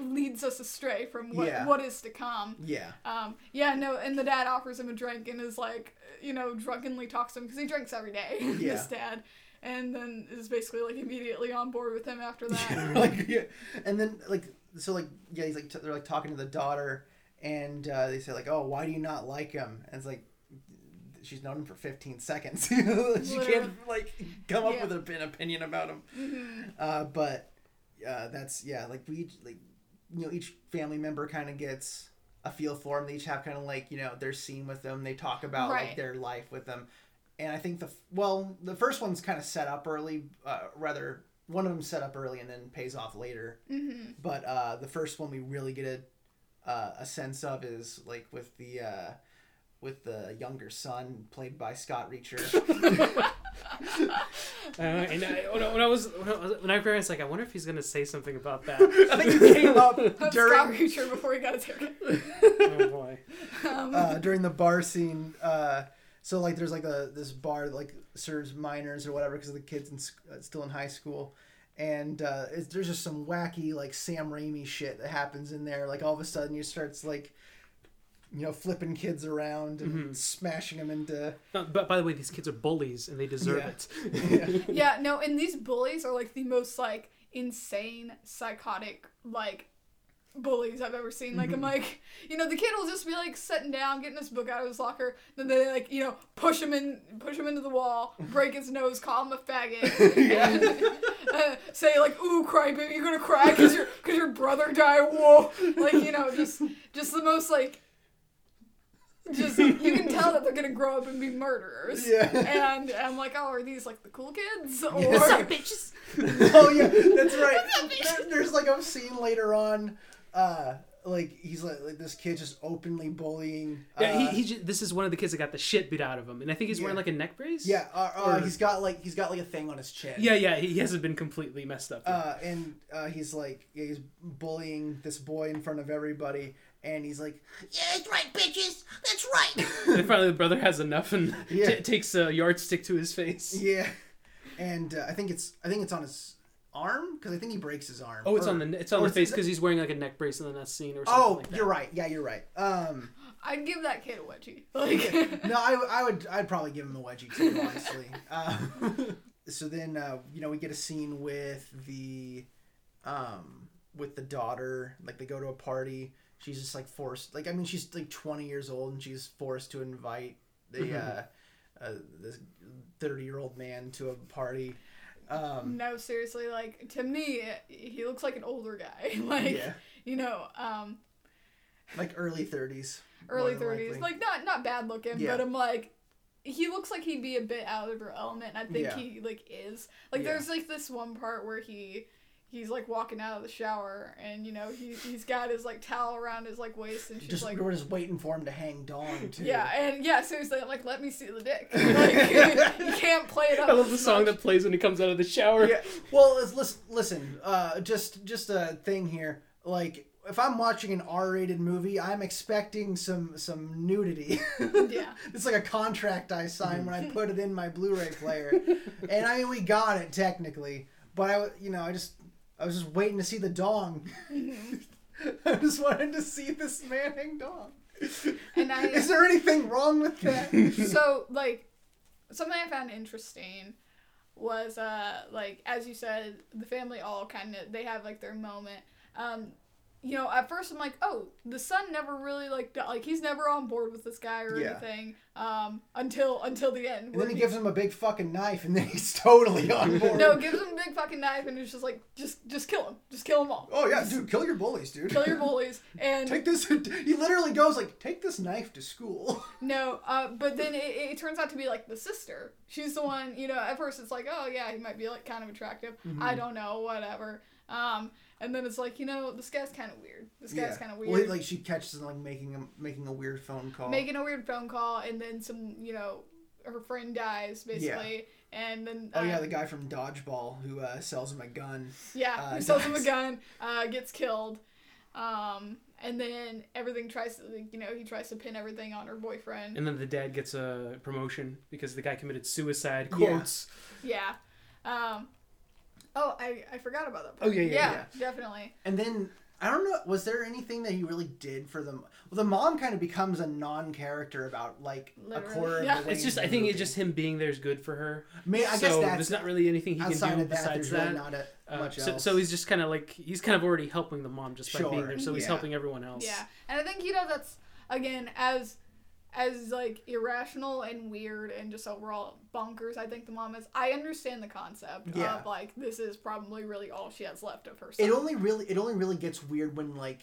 [SPEAKER 3] leads us astray from what
[SPEAKER 2] Yeah.
[SPEAKER 3] what is to come.
[SPEAKER 2] Yeah.
[SPEAKER 3] Um, yeah, no, and the dad offers him a drink and is like, you know, drunkenly talks to him because he drinks every day.
[SPEAKER 2] Yeah.
[SPEAKER 3] this dad, and then is basically like immediately on board with him after that.
[SPEAKER 2] like yeah. and then like so like yeah he's like t- they're like talking to the daughter and uh, they say like oh why do you not like him? And it's like she's known him for 15 seconds. She
[SPEAKER 3] Literally.
[SPEAKER 2] can't like come up
[SPEAKER 3] Yeah.
[SPEAKER 2] with an opinion about him.
[SPEAKER 3] Mhm.
[SPEAKER 2] uh, but uh, that's yeah like we each like you know each family member kind of gets a feel for them they each have kind of like you know their scene with them they talk about like their life with them and i think the f- well the first one's kind of set up early uh, rather one of them set up early and then pays off later
[SPEAKER 3] Mhm.
[SPEAKER 2] but uh, the first one we really get a uh, a sense of is like with the uh, with the younger son played by Scott Reacher.
[SPEAKER 4] Uh, and I, when, I, when I was when I, was- when I realized like I wonder if he's gonna say something about that.
[SPEAKER 2] I think he came up during
[SPEAKER 3] Scott
[SPEAKER 2] during
[SPEAKER 3] Reacher before he got his haircut.
[SPEAKER 4] oh boy.
[SPEAKER 3] Um,
[SPEAKER 2] uh, during the bar scene. So like there's like a this bar that like serves minors or whatever because the kids in, uh, still in high school. And uh, it's, there's just some wacky like Sam Raimi shit that happens in there. Like all of a sudden you starts like, you know, flipping kids around and smashing them into.
[SPEAKER 4] But by the way, these kids are bullies and they deserve
[SPEAKER 2] Yeah.
[SPEAKER 4] it.
[SPEAKER 3] yeah, no, and these bullies are like the most like insane, psychotic, like bullies I've ever seen. Like I'm like, you know, the kid will just be like sitting down, getting his book out of his locker, then they like, you know, push him in, push him into the wall, break his nose, call him a faggot, and, uh, say like, "Ooh, cry, baby, you're gonna cry because your because your brother died." Whoa, like you know, just just the most like. Just you can tell that they're gonna grow up and be murderers.
[SPEAKER 2] Yeah.
[SPEAKER 3] And I'm like, oh, are these like the cool kids? Or
[SPEAKER 2] What's up,
[SPEAKER 5] bitches?
[SPEAKER 2] oh yeah, that's right. There- there's like a scene later on, uh, like he's like, like this kid just openly bullying. Uh,
[SPEAKER 4] Yeah, he, he ju- this is one of the kids that got the shit beat out of him, and I think he's wearing like a neck brace.
[SPEAKER 2] yeah, uh, uh,
[SPEAKER 4] Or-
[SPEAKER 2] he's got like he's got like a thing on his chin.
[SPEAKER 4] yeah, yeah. He, he hasn't been completely messed up. yet.
[SPEAKER 2] Uh, and uh, he's like yeah, he's bullying this boy in front of everybody, and he's like,
[SPEAKER 5] Yeah, that's right, bitches. That's right.
[SPEAKER 4] and finally, the brother has enough and
[SPEAKER 2] Yeah.
[SPEAKER 4] t- takes a yardstick to his face.
[SPEAKER 2] yeah, and uh, I think it's I think it's on his arm because I think he breaks his arm.
[SPEAKER 4] Oh, it's
[SPEAKER 2] Or-
[SPEAKER 4] on the it's on the face because he's wearing like a neck brace in that scene or something
[SPEAKER 2] Oh,
[SPEAKER 4] like that.
[SPEAKER 2] you're right. Yeah, you're right. Um,
[SPEAKER 3] I'd give that kid a wedgie. Like,
[SPEAKER 2] no, I, I would I'd probably give him a wedgie too, honestly. Um, so then uh, you know we get a scene with the um, with the daughter. Like they go to a party. She's just like forced. Like I mean, she's like 20 years old and she's forced to invite the uh, uh, this 30 year old man to a party. Um,
[SPEAKER 3] no, seriously, like to me, he looks like an older guy. Like,
[SPEAKER 2] Yeah.
[SPEAKER 3] you know, um,
[SPEAKER 2] like early 30s.
[SPEAKER 3] early thirties. Like not not bad looking,
[SPEAKER 2] Yeah.
[SPEAKER 3] but I'm like. He looks like he'd be a bit out of her element. and I think
[SPEAKER 2] Yeah.
[SPEAKER 3] he like is. Like there's like this one part where he he's like walking out of the shower and you know he he's got his like towel around his like waist and she's
[SPEAKER 2] just
[SPEAKER 3] like
[SPEAKER 2] we're just waiting for him to hang dong too.
[SPEAKER 3] yeah and yeah so I'm like let me see the dick like you can't play it up
[SPEAKER 4] I love the
[SPEAKER 3] as
[SPEAKER 4] song
[SPEAKER 3] much.
[SPEAKER 4] that plays when he comes out of the shower.
[SPEAKER 2] yeah. Well, listen. Listen. Uh, just just a thing here. Like, if I'm watching an R-rated movie, I'm expecting some some nudity.
[SPEAKER 3] Yeah.
[SPEAKER 2] it's like a contract I signed when I put it in my Blu-ray player, and I mean we got it technically, but I w- you know I just I was just waiting to see the dong. I just wanted to see this man hang dong.
[SPEAKER 3] And I-
[SPEAKER 2] is there anything wrong with that?
[SPEAKER 3] so like something I found interesting was uh like as you said the family all kind of they have like their moment um you know at first I'm like oh the son never really like like he's never on board with this guy or
[SPEAKER 2] Yeah.
[SPEAKER 3] anything um until until the end
[SPEAKER 2] And
[SPEAKER 3] where
[SPEAKER 2] then he gives him a big fucking knife, and then he's totally on board.
[SPEAKER 3] no gives him a big fucking knife and he's just like just just kill him just kill them all
[SPEAKER 2] Oh yeah, dude, kill your bullies, dude.
[SPEAKER 3] kill your bullies and
[SPEAKER 2] Take this. He literally goes like, "Take this knife to school."
[SPEAKER 3] No, uh, but then it, it turns out to be like the sister. She's the one, you know, at first it's like, oh yeah, he might be like kind of attractive. I don't know, whatever. Um, and then it's like you know this guy's kind of weird. This guy's kind of weird.
[SPEAKER 2] Well, like she catches him like making a making a weird phone call.
[SPEAKER 3] making a weird phone call, and then some you know her friend dies basically, and then
[SPEAKER 2] oh yeah,
[SPEAKER 3] uh,
[SPEAKER 2] the guy from Dodgeball who uh, sells him a gun.
[SPEAKER 3] Yeah,
[SPEAKER 2] uh,
[SPEAKER 3] who sells him a gun, uh, gets killed. Um, and then everything tries to, like, you know, he tries to pin everything on her boyfriend.
[SPEAKER 4] And then the dad gets a promotion because the guy committed suicide.
[SPEAKER 2] Yeah.
[SPEAKER 3] Yeah. Um, oh, I, I forgot about that. Part.
[SPEAKER 2] Oh,
[SPEAKER 3] Part.
[SPEAKER 2] yeah, yeah,
[SPEAKER 3] definitely.
[SPEAKER 2] And then I don't know, was there anything that he really did for them? Well, the mom kind of becomes a non-character about like
[SPEAKER 3] Literally,
[SPEAKER 2] a quarter
[SPEAKER 3] yeah.
[SPEAKER 2] of the way.
[SPEAKER 4] It's just I think
[SPEAKER 2] movie.
[SPEAKER 4] it's just him being there is good for her.
[SPEAKER 2] May- I
[SPEAKER 4] so
[SPEAKER 2] guess that's
[SPEAKER 4] there's not really anything he can do
[SPEAKER 2] of that.
[SPEAKER 4] besides
[SPEAKER 2] There's
[SPEAKER 4] that.
[SPEAKER 2] really not a,
[SPEAKER 4] Uh,
[SPEAKER 2] much
[SPEAKER 4] so,
[SPEAKER 2] else.
[SPEAKER 4] so he's just kind of like he's kind of already helping the mom just by being there. So he's
[SPEAKER 2] yeah.
[SPEAKER 4] helping everyone else.
[SPEAKER 3] Yeah, and I think you know that's again as as like irrational and weird and just overall bonkers. I think the mom is. I understand the concept
[SPEAKER 2] Yeah.
[SPEAKER 3] of like this is probably really all she has left of her. Son.
[SPEAKER 2] it only really it only really gets weird when like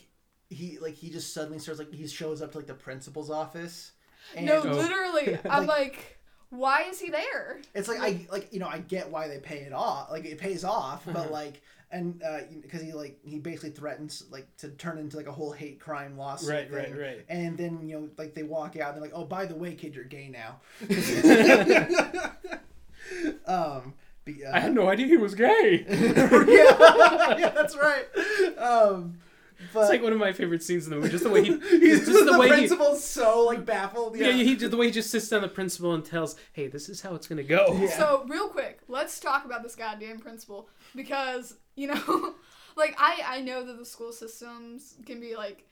[SPEAKER 2] he like he just suddenly starts like he shows up to like the principal's office. And
[SPEAKER 3] no, literally, I'm
[SPEAKER 2] Like-
[SPEAKER 3] like, why is he there?
[SPEAKER 2] It's like I like you know I get why they pay it off like it pays off but
[SPEAKER 4] Uh-huh.
[SPEAKER 2] like and because he like he basically threatens like to turn into like a whole hate crime lawsuit
[SPEAKER 4] Right,
[SPEAKER 2] thing.
[SPEAKER 4] right, right.
[SPEAKER 2] and then you know like they walk out and they're like oh by the way kid you're gay now um but, uh,
[SPEAKER 4] I had no idea he was gay.
[SPEAKER 2] yeah, yeah that's right um but
[SPEAKER 4] It's like one of my favorite scenes in the movie. Just the way he,
[SPEAKER 2] he's
[SPEAKER 4] just
[SPEAKER 2] just
[SPEAKER 4] the
[SPEAKER 2] the,
[SPEAKER 4] way he,
[SPEAKER 2] principal's so like baffled
[SPEAKER 4] yeah,
[SPEAKER 2] yeah,
[SPEAKER 4] he, the way he just sits down the principal and tells, "Hey, this is how it's gonna go."
[SPEAKER 2] Yeah.
[SPEAKER 3] So real quick, let's talk about this goddamn principal because you know, like I I know that the school systems can be like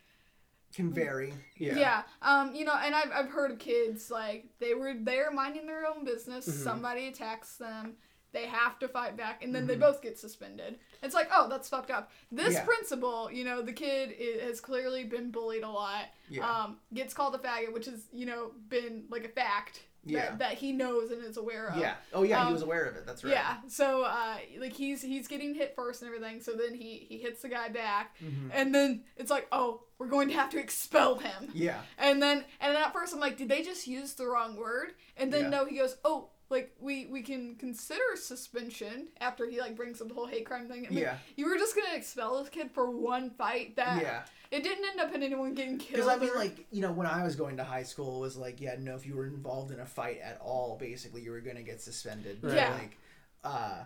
[SPEAKER 2] can vary
[SPEAKER 3] yeah, um you know, and I've I've heard of kids like they were there minding their own business,
[SPEAKER 2] Mm-hmm.
[SPEAKER 3] somebody attacks them. They have to fight back, and then
[SPEAKER 2] Mm-hmm.
[SPEAKER 3] they both get suspended. It's like, oh, that's fucked up. This
[SPEAKER 2] Yeah.
[SPEAKER 3] principal, you know, the kid i has clearly been bullied a lot.
[SPEAKER 2] Yeah.
[SPEAKER 3] Um, gets called a faggot, which has, you know, been like a fact
[SPEAKER 2] Yeah.
[SPEAKER 3] that, that he knows and is aware of.
[SPEAKER 2] yeah oh yeah he
[SPEAKER 3] Um,
[SPEAKER 2] was aware of it that's right
[SPEAKER 3] Yeah. So uh like he's he's getting hit first and everything. So then he he hits the guy back.
[SPEAKER 2] Mm-hmm.
[SPEAKER 3] And then it's like, "Oh, we're going to have to expel him."
[SPEAKER 2] yeah
[SPEAKER 3] And then and then at first I'm like, "Did they just use the wrong word?" And then
[SPEAKER 2] Yeah.
[SPEAKER 3] no, he goes, "Oh, like we we can consider suspension after he like brings up the whole hate crime thing." I'm like,
[SPEAKER 2] Yeah.
[SPEAKER 3] you were just going to expel this kid for one fight that
[SPEAKER 2] yeah
[SPEAKER 3] it didn't end up in anyone getting killed.
[SPEAKER 2] Because I mean,
[SPEAKER 3] or-
[SPEAKER 2] like you know, when I was going to high school, it was like, yeah, no, if you were involved in a fight at all, basically, you were gonna get suspended.
[SPEAKER 4] Right.
[SPEAKER 3] Yeah.
[SPEAKER 2] Like, uh,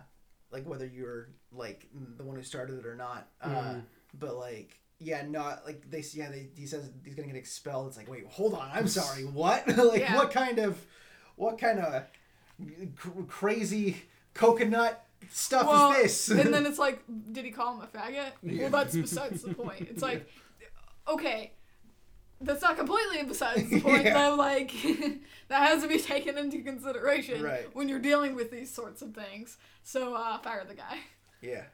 [SPEAKER 2] like whether you were like the one who started it or not. Uh,
[SPEAKER 4] Mhm.
[SPEAKER 2] but like, yeah, not like they. Yeah, they. He says he's gonna get expelled. It's like, wait, hold on. I'm sorry. What? like,
[SPEAKER 3] Yeah.
[SPEAKER 2] what kind of, what kind of cr- crazy coconut stuff
[SPEAKER 3] well,
[SPEAKER 2] is this?
[SPEAKER 3] and then it's like, did he call him a faggot? Well, that's besides the point. It's like, okay, that's not completely besides the point,
[SPEAKER 2] Yeah.
[SPEAKER 3] but like, that has to be taken into consideration
[SPEAKER 2] Right.
[SPEAKER 3] when you're dealing with these sorts of things. So, uh, fire the guy.
[SPEAKER 2] Yeah,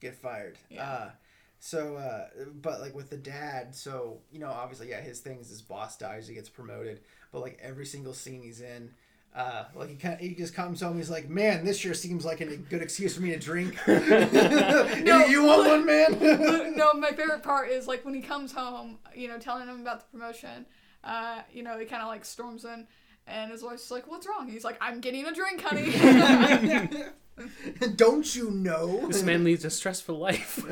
[SPEAKER 2] get fired.
[SPEAKER 3] Yeah.
[SPEAKER 2] Uh, so, uh, but like with the dad, so you know, obviously, yeah, his thing is his boss dies, he gets promoted, but like every single scene he's in, uh, like he kind of, he just comes home, he's like, man, this sure seems like a good excuse for me to drink. no, you want one, man?
[SPEAKER 3] no, my favorite part is like when he comes home, you know, telling him about the promotion. Uh, you know, he kind of like storms in, and his wife's like, "What's wrong?" He's like, "I'm getting a drink, honey."
[SPEAKER 2] Don't you know
[SPEAKER 4] This man leads a stressful life.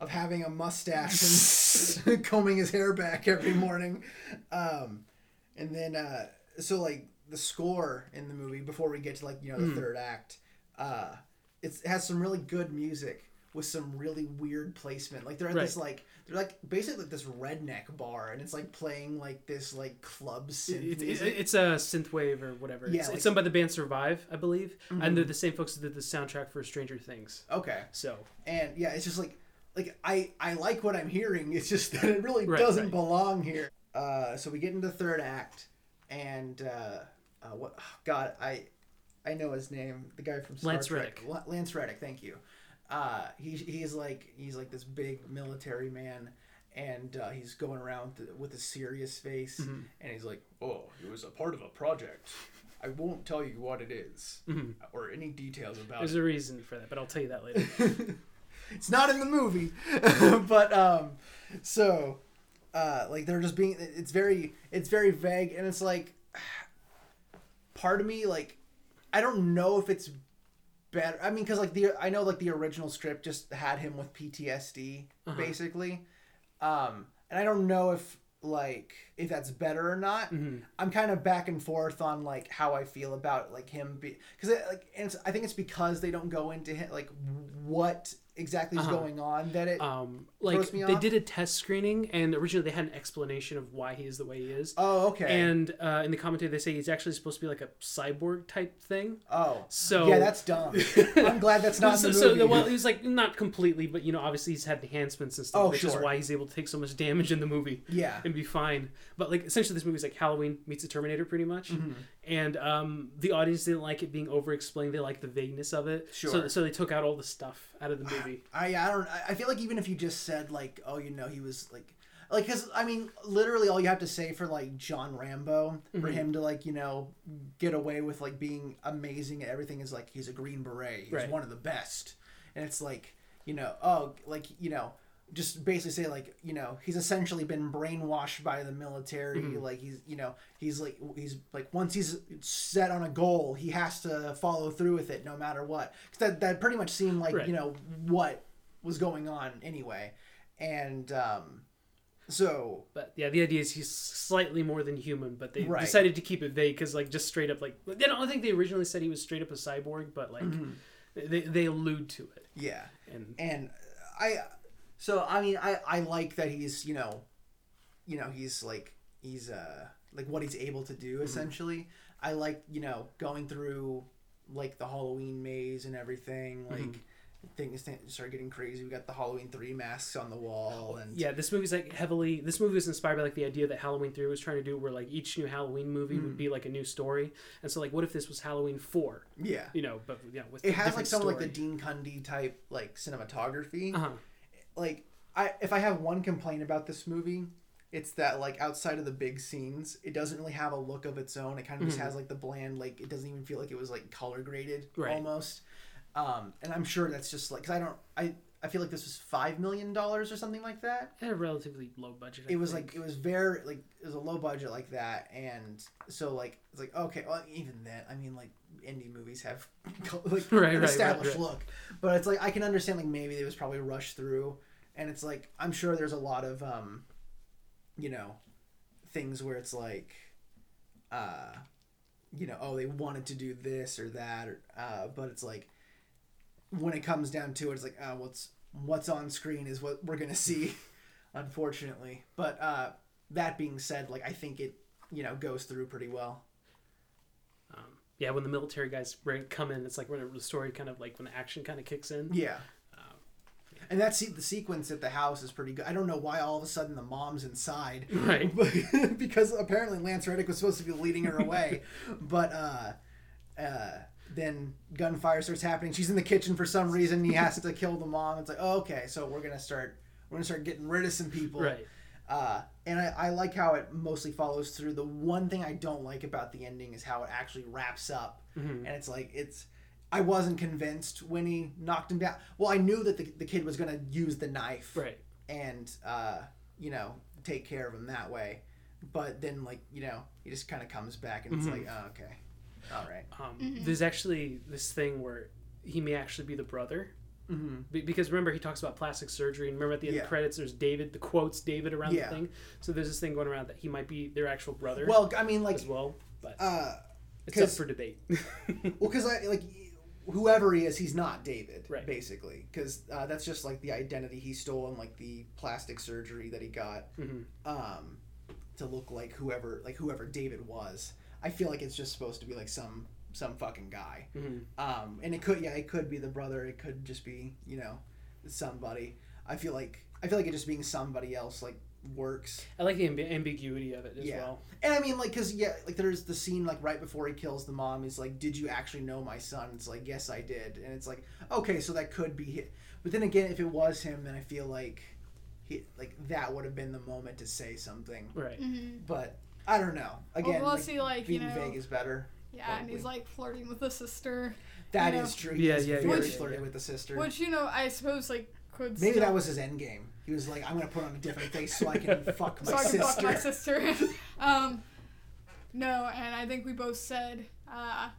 [SPEAKER 2] of having a mustache and combing his hair back every morning. Um, and then, uh, so like the score in the movie before we get to like you know the third act, uh, it's, it has some really good music with some really weird placement. Like they're at this like they're like basically like this redneck bar, and it's like playing like this like club synth
[SPEAKER 4] It, it, it's a synth wave or whatever.
[SPEAKER 2] Yeah,
[SPEAKER 4] it's,
[SPEAKER 2] like-
[SPEAKER 4] it's done by the band Survive, I believe, and they're the same folks that did the soundtrack for Stranger Things.
[SPEAKER 2] okay,
[SPEAKER 4] So
[SPEAKER 2] and yeah, it's just like like I I like what I'm hearing. It's just that it really
[SPEAKER 4] Right,
[SPEAKER 2] doesn't
[SPEAKER 4] right.
[SPEAKER 2] belong here. Uh, so we get into third act, and uh, uh, what? oh, God, I I know his name. The guy from Star
[SPEAKER 4] Lance
[SPEAKER 2] Trek.
[SPEAKER 4] Reddick.
[SPEAKER 2] Lance Reddick. Thank you. Uh, he he's like he's like this big military man. And uh, he's going around th- with a serious face,
[SPEAKER 4] Mm-hmm.
[SPEAKER 2] and he's like, "Oh, it was a part of a project. I won't tell you what it is, or any details about
[SPEAKER 4] there's
[SPEAKER 2] it.
[SPEAKER 4] a reason for that, but I'll tell you that later.
[SPEAKER 2] It's not in the movie, but um, so, uh, like they're just being. It's very, it's very vague, and it's like, part of me like, I don't know if it's better. I mean, because like the I know like the original script just had him with PTSD
[SPEAKER 4] Uh-huh.
[SPEAKER 2] basically, um, and I don't know if like if that's better or not.
[SPEAKER 4] Mm-hmm.
[SPEAKER 2] I'm kind of back and forth on like how I feel about like him because like and it's, I think it's because they don't go into him, like what exactly is
[SPEAKER 4] Uh-huh.
[SPEAKER 2] going on that it
[SPEAKER 4] Um, like they did a test screening, and originally they had an explanation of why he is the way he is.
[SPEAKER 2] oh okay
[SPEAKER 4] And uh, in the commentary, they say he's actually supposed to be like a cyborg type thing.
[SPEAKER 2] oh
[SPEAKER 4] So
[SPEAKER 2] yeah that's dumb. I'm glad that's not
[SPEAKER 4] so,
[SPEAKER 2] in the
[SPEAKER 4] so,
[SPEAKER 2] movie.
[SPEAKER 4] well, he was like not completely, but you know, obviously he's had enhancements and stuff,
[SPEAKER 2] Oh,
[SPEAKER 4] which is why he's able to take so much damage in the movie
[SPEAKER 2] yeah
[SPEAKER 4] and be fine. But like essentially, this movie's like Halloween meets the Terminator, pretty much.
[SPEAKER 2] Mm-hmm.
[SPEAKER 4] And um, the audience didn't like it being over-explained. They liked the vagueness of it. So,
[SPEAKER 2] Sure.
[SPEAKER 4] so they took out all the stuff out of the movie.
[SPEAKER 2] I I don't I- feel like even if you just said like oh you know he was like like because I mean literally all you have to say for like John Rambo for
[SPEAKER 4] Mm-hmm.
[SPEAKER 2] him to like you know get away with like being amazing at everything is like he's a green beret he's
[SPEAKER 4] Right.
[SPEAKER 2] one of the best and it's like you know oh like you know just basically say like you know he's essentially been brainwashed by the military
[SPEAKER 4] Mm-hmm.
[SPEAKER 2] like he's you know he's like he's like once he's set on a goal he has to follow through with it no matter what 'Cause that that pretty much seemed like
[SPEAKER 4] Right.
[SPEAKER 2] you know what was going on anyway and um so
[SPEAKER 4] But yeah, the idea is he's slightly more than human, but they
[SPEAKER 2] Right.
[SPEAKER 4] decided to keep it vague because like just straight up like they don't I think they originally said he was straight up a cyborg, but like
[SPEAKER 2] Mm-hmm.
[SPEAKER 4] they they allude to it.
[SPEAKER 2] yeah
[SPEAKER 4] And
[SPEAKER 2] and i so i mean i i like that he's you know you know he's like he's uh like what he's able to do essentially i like you know going through like the halloween maze and everything like things start getting crazy we got the halloween 3 masks on the wall and
[SPEAKER 4] yeah, this movie's like heavily. This movie was inspired by like the idea that Halloween Three was trying to do, where like each new Halloween movie
[SPEAKER 2] Mm.
[SPEAKER 4] would be like a new story. And so like, what if this was Halloween Four?
[SPEAKER 2] yeah
[SPEAKER 4] You know, but yeah, with
[SPEAKER 2] it has like some of like the Dean Cundey type like cinematography
[SPEAKER 4] Uh huh.
[SPEAKER 2] Like I if I have one complaint about this movie, it's that like outside of the big scenes, it doesn't really have a look of its own. It kind of just has like the bland like it doesn't even feel like it was like color graded
[SPEAKER 4] Right.
[SPEAKER 2] almost. Um, and I'm sure that's just like cuz I don't I I feel like this was 5 million dollars or something like that.
[SPEAKER 4] Had a relatively low budget. I
[SPEAKER 2] It was
[SPEAKER 4] think.
[SPEAKER 2] like it was very like it was a low budget like that and so like it's like okay, well even then I mean like indie movies have like
[SPEAKER 4] Right,
[SPEAKER 2] an established
[SPEAKER 4] right, right.
[SPEAKER 2] look. But it's like I can understand like maybe it was probably rushed through and it's like I'm sure there's a lot of um you know things where it's like uh you know oh they wanted to do this or that or uh but it's like when it comes down to it it's like uh what's what's on screen is what we're gonna see unfortunately but uh that being said like I think it you know goes through pretty well
[SPEAKER 4] um, yeah, when the military guys come in, it's like when the story kind of like when the action kind of kicks in.
[SPEAKER 2] Yeah. And that se- the sequence at the house is pretty good. I don't know why all of a sudden the mom's inside,
[SPEAKER 4] Right.
[SPEAKER 2] But- because apparently Lance Reddick was supposed to be leading her away, but uh, uh, then gunfire starts happening. She's in the kitchen for some reason. He has to kill the mom. It's like, oh, okay, so we're gonna start we're gonna start getting rid of some people,
[SPEAKER 4] Right.
[SPEAKER 2] uh, and I, I like how it mostly follows through. The one thing I don't like about the ending is how it actually wraps up,
[SPEAKER 4] Mm-hmm.
[SPEAKER 2] and it's like it's. I wasn't convinced when he knocked him down. Well, I knew that the, the kid was gonna use the knife
[SPEAKER 4] Right.
[SPEAKER 2] and uh, you know take care of him that way, but then like you know he just kind of comes back and it's
[SPEAKER 4] Mm-hmm.
[SPEAKER 2] like oh, okay, all right,
[SPEAKER 4] Um, There's actually this thing where he may actually be the brother.
[SPEAKER 2] mm-hmm.
[SPEAKER 4] Be- Because remember, he talks about plastic surgery, and remember at the end of the credits, there's David, the quotes David around
[SPEAKER 2] Yeah.
[SPEAKER 4] the thing. So there's this thing going around that he might be their actual brother
[SPEAKER 2] Well, I mean like
[SPEAKER 4] as well, but
[SPEAKER 2] uh,
[SPEAKER 4] it's up
[SPEAKER 2] 'cause-
[SPEAKER 4] for debate.
[SPEAKER 2] well because I like whoever he is, he's not David,
[SPEAKER 4] Right.
[SPEAKER 2] Basically, because uh, that's just like the identity he stole and like the plastic surgery that he got
[SPEAKER 4] Mhm.
[SPEAKER 2] um, to look like whoever like whoever David was. I feel like it's just supposed to be like some some fucking guy.
[SPEAKER 4] Mhm.
[SPEAKER 2] Um, and it could yeah, it could be the brother. It could just be you know somebody. I feel like I feel like it just being somebody else like works.
[SPEAKER 4] I like the amb- ambiguity of it as
[SPEAKER 2] Yeah.
[SPEAKER 4] well.
[SPEAKER 2] And I mean, like, cause yeah, like there's the scene like right before he kills the mom. He's like, "Did you actually know my son?" It's like, "Yes, I did." And it's like, okay, so that could be him. But then again, if it was him, then I feel like he like that would have been the moment to say something.
[SPEAKER 4] Right.
[SPEAKER 2] But I don't know. Again,
[SPEAKER 3] well,
[SPEAKER 2] like,
[SPEAKER 3] see, like, you
[SPEAKER 2] being
[SPEAKER 3] know-
[SPEAKER 2] vague is better.
[SPEAKER 3] Yeah, and he's like flirting with the sister,
[SPEAKER 2] That
[SPEAKER 3] you
[SPEAKER 2] is
[SPEAKER 3] know.
[SPEAKER 2] true.
[SPEAKER 4] Yeah,
[SPEAKER 2] He's
[SPEAKER 4] yeah,
[SPEAKER 2] very
[SPEAKER 3] yeah, yeah,
[SPEAKER 2] flirty
[SPEAKER 4] yeah.
[SPEAKER 2] with the sister.
[SPEAKER 3] which you know I suppose like could
[SPEAKER 2] Maybe
[SPEAKER 3] still,
[SPEAKER 2] that was his end game. He was like, "I'm gonna put on a different face so I can fuck my
[SPEAKER 3] so I can fuck
[SPEAKER 2] sister."
[SPEAKER 3] my sister. um, no, and I think we both said, uh,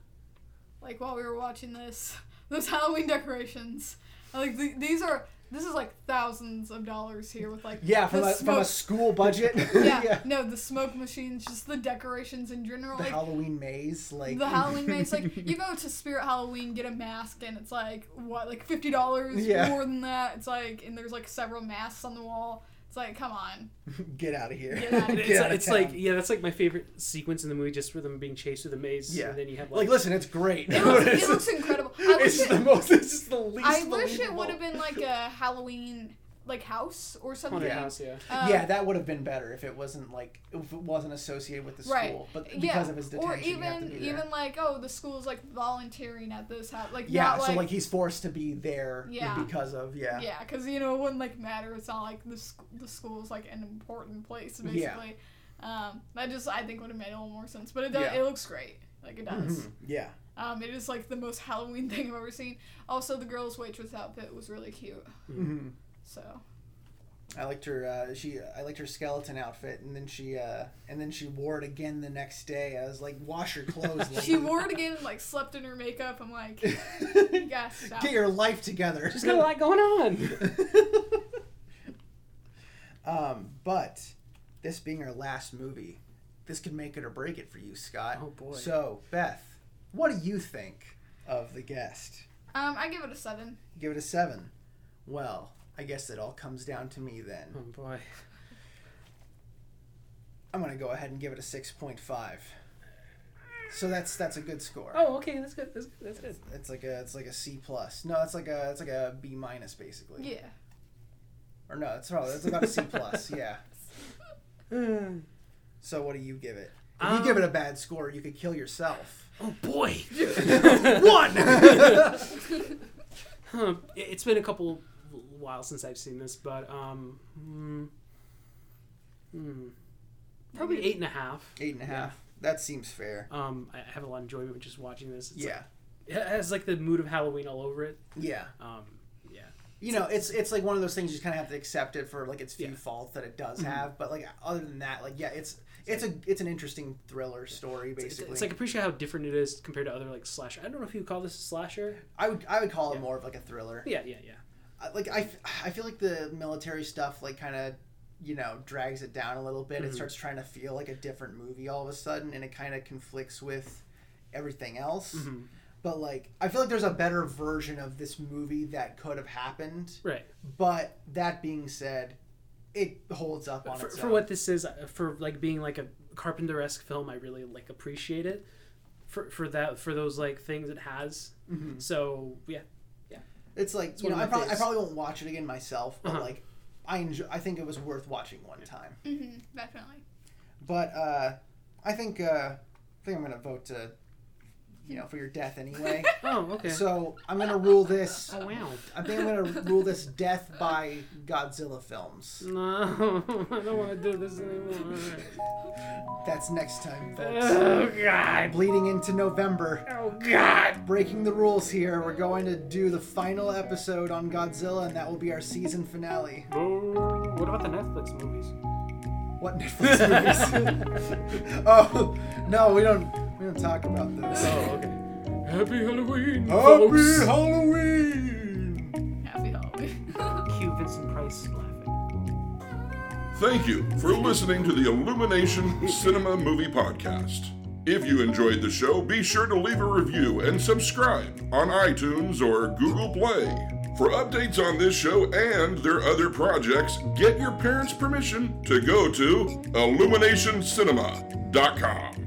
[SPEAKER 3] like while we were watching this, those Halloween decorations. Like the, these are this is like thousands of dollars here with like
[SPEAKER 2] Yeah, from a, from a school budget.
[SPEAKER 3] yeah, no the smoke machines, just the decorations in general.
[SPEAKER 2] The
[SPEAKER 3] like
[SPEAKER 2] Halloween maze, like
[SPEAKER 3] the Halloween maze, like you go to Spirit Halloween, get a mask, and it's like what, like fifty dollars
[SPEAKER 2] Yeah.
[SPEAKER 3] more than that. It's like, and there's like several masks on the wall. It's like, come on,
[SPEAKER 2] get out of here.
[SPEAKER 3] Get outta
[SPEAKER 4] It's,
[SPEAKER 3] here.
[SPEAKER 2] Get out of
[SPEAKER 4] it's like yeah, that's like my favorite sequence in the movie, just for them being chased through the maze.
[SPEAKER 2] Yeah.
[SPEAKER 4] and then you have
[SPEAKER 2] like,
[SPEAKER 4] like,
[SPEAKER 2] listen, it's great.
[SPEAKER 3] it looks, it looks incredible. I wish
[SPEAKER 2] it's
[SPEAKER 3] it,
[SPEAKER 2] the most. It's just the least.
[SPEAKER 3] I wish it would have been like a Halloween like house or something.
[SPEAKER 4] haunted house. Yeah,
[SPEAKER 3] Um,
[SPEAKER 2] yeah, that would have been better if it wasn't like if it wasn't associated with the school.
[SPEAKER 3] Right.
[SPEAKER 2] But because
[SPEAKER 3] yeah.
[SPEAKER 2] of his detention,
[SPEAKER 3] or
[SPEAKER 2] you have to
[SPEAKER 3] even
[SPEAKER 2] be there.
[SPEAKER 3] even like oh the school's like volunteering at this house like
[SPEAKER 2] yeah,
[SPEAKER 3] not
[SPEAKER 2] so
[SPEAKER 3] like,
[SPEAKER 2] like he's forced to be there
[SPEAKER 3] Yeah.
[SPEAKER 2] because of yeah.
[SPEAKER 3] yeah because you know it wouldn't like matter it's not like the sc- the school's like an important place basically Yeah. um that just I think would have made a little more sense but it does
[SPEAKER 2] Yeah.
[SPEAKER 3] it looks great like it does
[SPEAKER 2] Mhm. Yeah.
[SPEAKER 3] um it is like the most Halloween thing I've ever seen also the girl's waitress outfit was really cute
[SPEAKER 2] hmm
[SPEAKER 3] so
[SPEAKER 2] I liked her. Uh, she I liked her skeleton outfit, and then she uh, and then she wore it again the next day. I was like, wash your clothes.
[SPEAKER 3] she wore it again and like slept in her makeup I'm like you.
[SPEAKER 2] Get your life together.
[SPEAKER 4] she's got a lot going on.
[SPEAKER 2] um, but this being our last movie, this could make it or break it for you, Scott.
[SPEAKER 4] Oh, boy.
[SPEAKER 2] So Beth, what do you think of the guest?
[SPEAKER 3] um I give it a seven
[SPEAKER 2] Give it a seven. Well, I guess it all comes down to me then.
[SPEAKER 4] Oh boy.
[SPEAKER 2] I'm gonna go ahead and give it a six point five. So that's that's a good score.
[SPEAKER 4] Oh, okay, that's good. That's good. That's good.
[SPEAKER 2] It's like a it's like a C plus. No, it's like a it's like a B minus basically.
[SPEAKER 3] yeah
[SPEAKER 2] Or no, it's probably it's about a C plus. Yeah. So what do you give it? If you
[SPEAKER 4] Um,
[SPEAKER 2] give it a bad score, you could kill yourself.
[SPEAKER 4] Oh boy.
[SPEAKER 2] One.
[SPEAKER 4] Huh. It's been a couple while since I've seen this, but um, hmm, hmm, probably eight and a half.
[SPEAKER 2] Eight and a half. That seems fair.
[SPEAKER 4] Um, I have a lot of enjoyment just watching this. It's
[SPEAKER 2] Yeah.
[SPEAKER 4] like- it has like the mood of Halloween all over it.
[SPEAKER 2] Yeah.
[SPEAKER 4] Um, yeah.
[SPEAKER 2] You know, it's it's like one of those things you just kind of have to accept it for like its few
[SPEAKER 4] Yeah.
[SPEAKER 2] faults that it does have, but like other than that, like yeah, it's it's a it's an interesting thriller story
[SPEAKER 4] It's,
[SPEAKER 2] basically.
[SPEAKER 4] it's like appreciate how different it is compared to other like slasher. I don't know if you would call this a slasher.
[SPEAKER 2] I would I would call it
[SPEAKER 4] Yeah.
[SPEAKER 2] more of like a thriller.
[SPEAKER 4] Yeah, yeah, yeah.
[SPEAKER 2] Like I, I feel like the military stuff like kind of you know drags it down a little bit it
[SPEAKER 4] Mhm.
[SPEAKER 2] starts trying to feel like a different movie all of a sudden and it kind of conflicts with everything else
[SPEAKER 4] Mhm.
[SPEAKER 2] but like i feel like there's a better version of this movie that could have happened
[SPEAKER 4] Right.
[SPEAKER 2] but that being said it holds up on
[SPEAKER 4] For, for what this is, uh, for like being like a Carpenter-esque film, I really like appreciate it. For for that for those like things it has.
[SPEAKER 2] Mhm.
[SPEAKER 4] So yeah,
[SPEAKER 2] it's like you know I probably, I probably won't watch it again myself but
[SPEAKER 4] Uh-huh.
[SPEAKER 2] like i enjoy i think it was worth watching one time.
[SPEAKER 3] Mm-hmm, definitely.
[SPEAKER 2] But uh, I think uh, I think I'm gonna vote to, you know, for your death anyway.
[SPEAKER 4] Oh, okay.
[SPEAKER 2] so I'm gonna rule this.
[SPEAKER 4] oh wow.
[SPEAKER 2] I think I'm gonna rule this death by Godzilla films.
[SPEAKER 4] No, I don't want to do this anymore.
[SPEAKER 2] That's next time, folks.
[SPEAKER 4] Oh god.
[SPEAKER 2] Bleeding into November.
[SPEAKER 4] Oh god.
[SPEAKER 2] Breaking the rules here. We're going to do the final episode on Godzilla, and that will be our season finale.
[SPEAKER 4] Oh, what about the Netflix movies?
[SPEAKER 2] What Netflix movies? oh no, we don't. We don't talk about those.
[SPEAKER 4] Oh, okay. Happy Halloween,
[SPEAKER 2] Happy
[SPEAKER 4] folks.
[SPEAKER 2] Halloween!
[SPEAKER 3] happy Halloween
[SPEAKER 4] Cue Vincent Price laughing.
[SPEAKER 1] Thank you for listening to the Illumination Cinema Movie Podcast. If you enjoyed the show, be sure to leave a review and subscribe on iTunes or Google Play. For updates on this show and their other projects, get your parents' permission to go to illuminationcinema.com.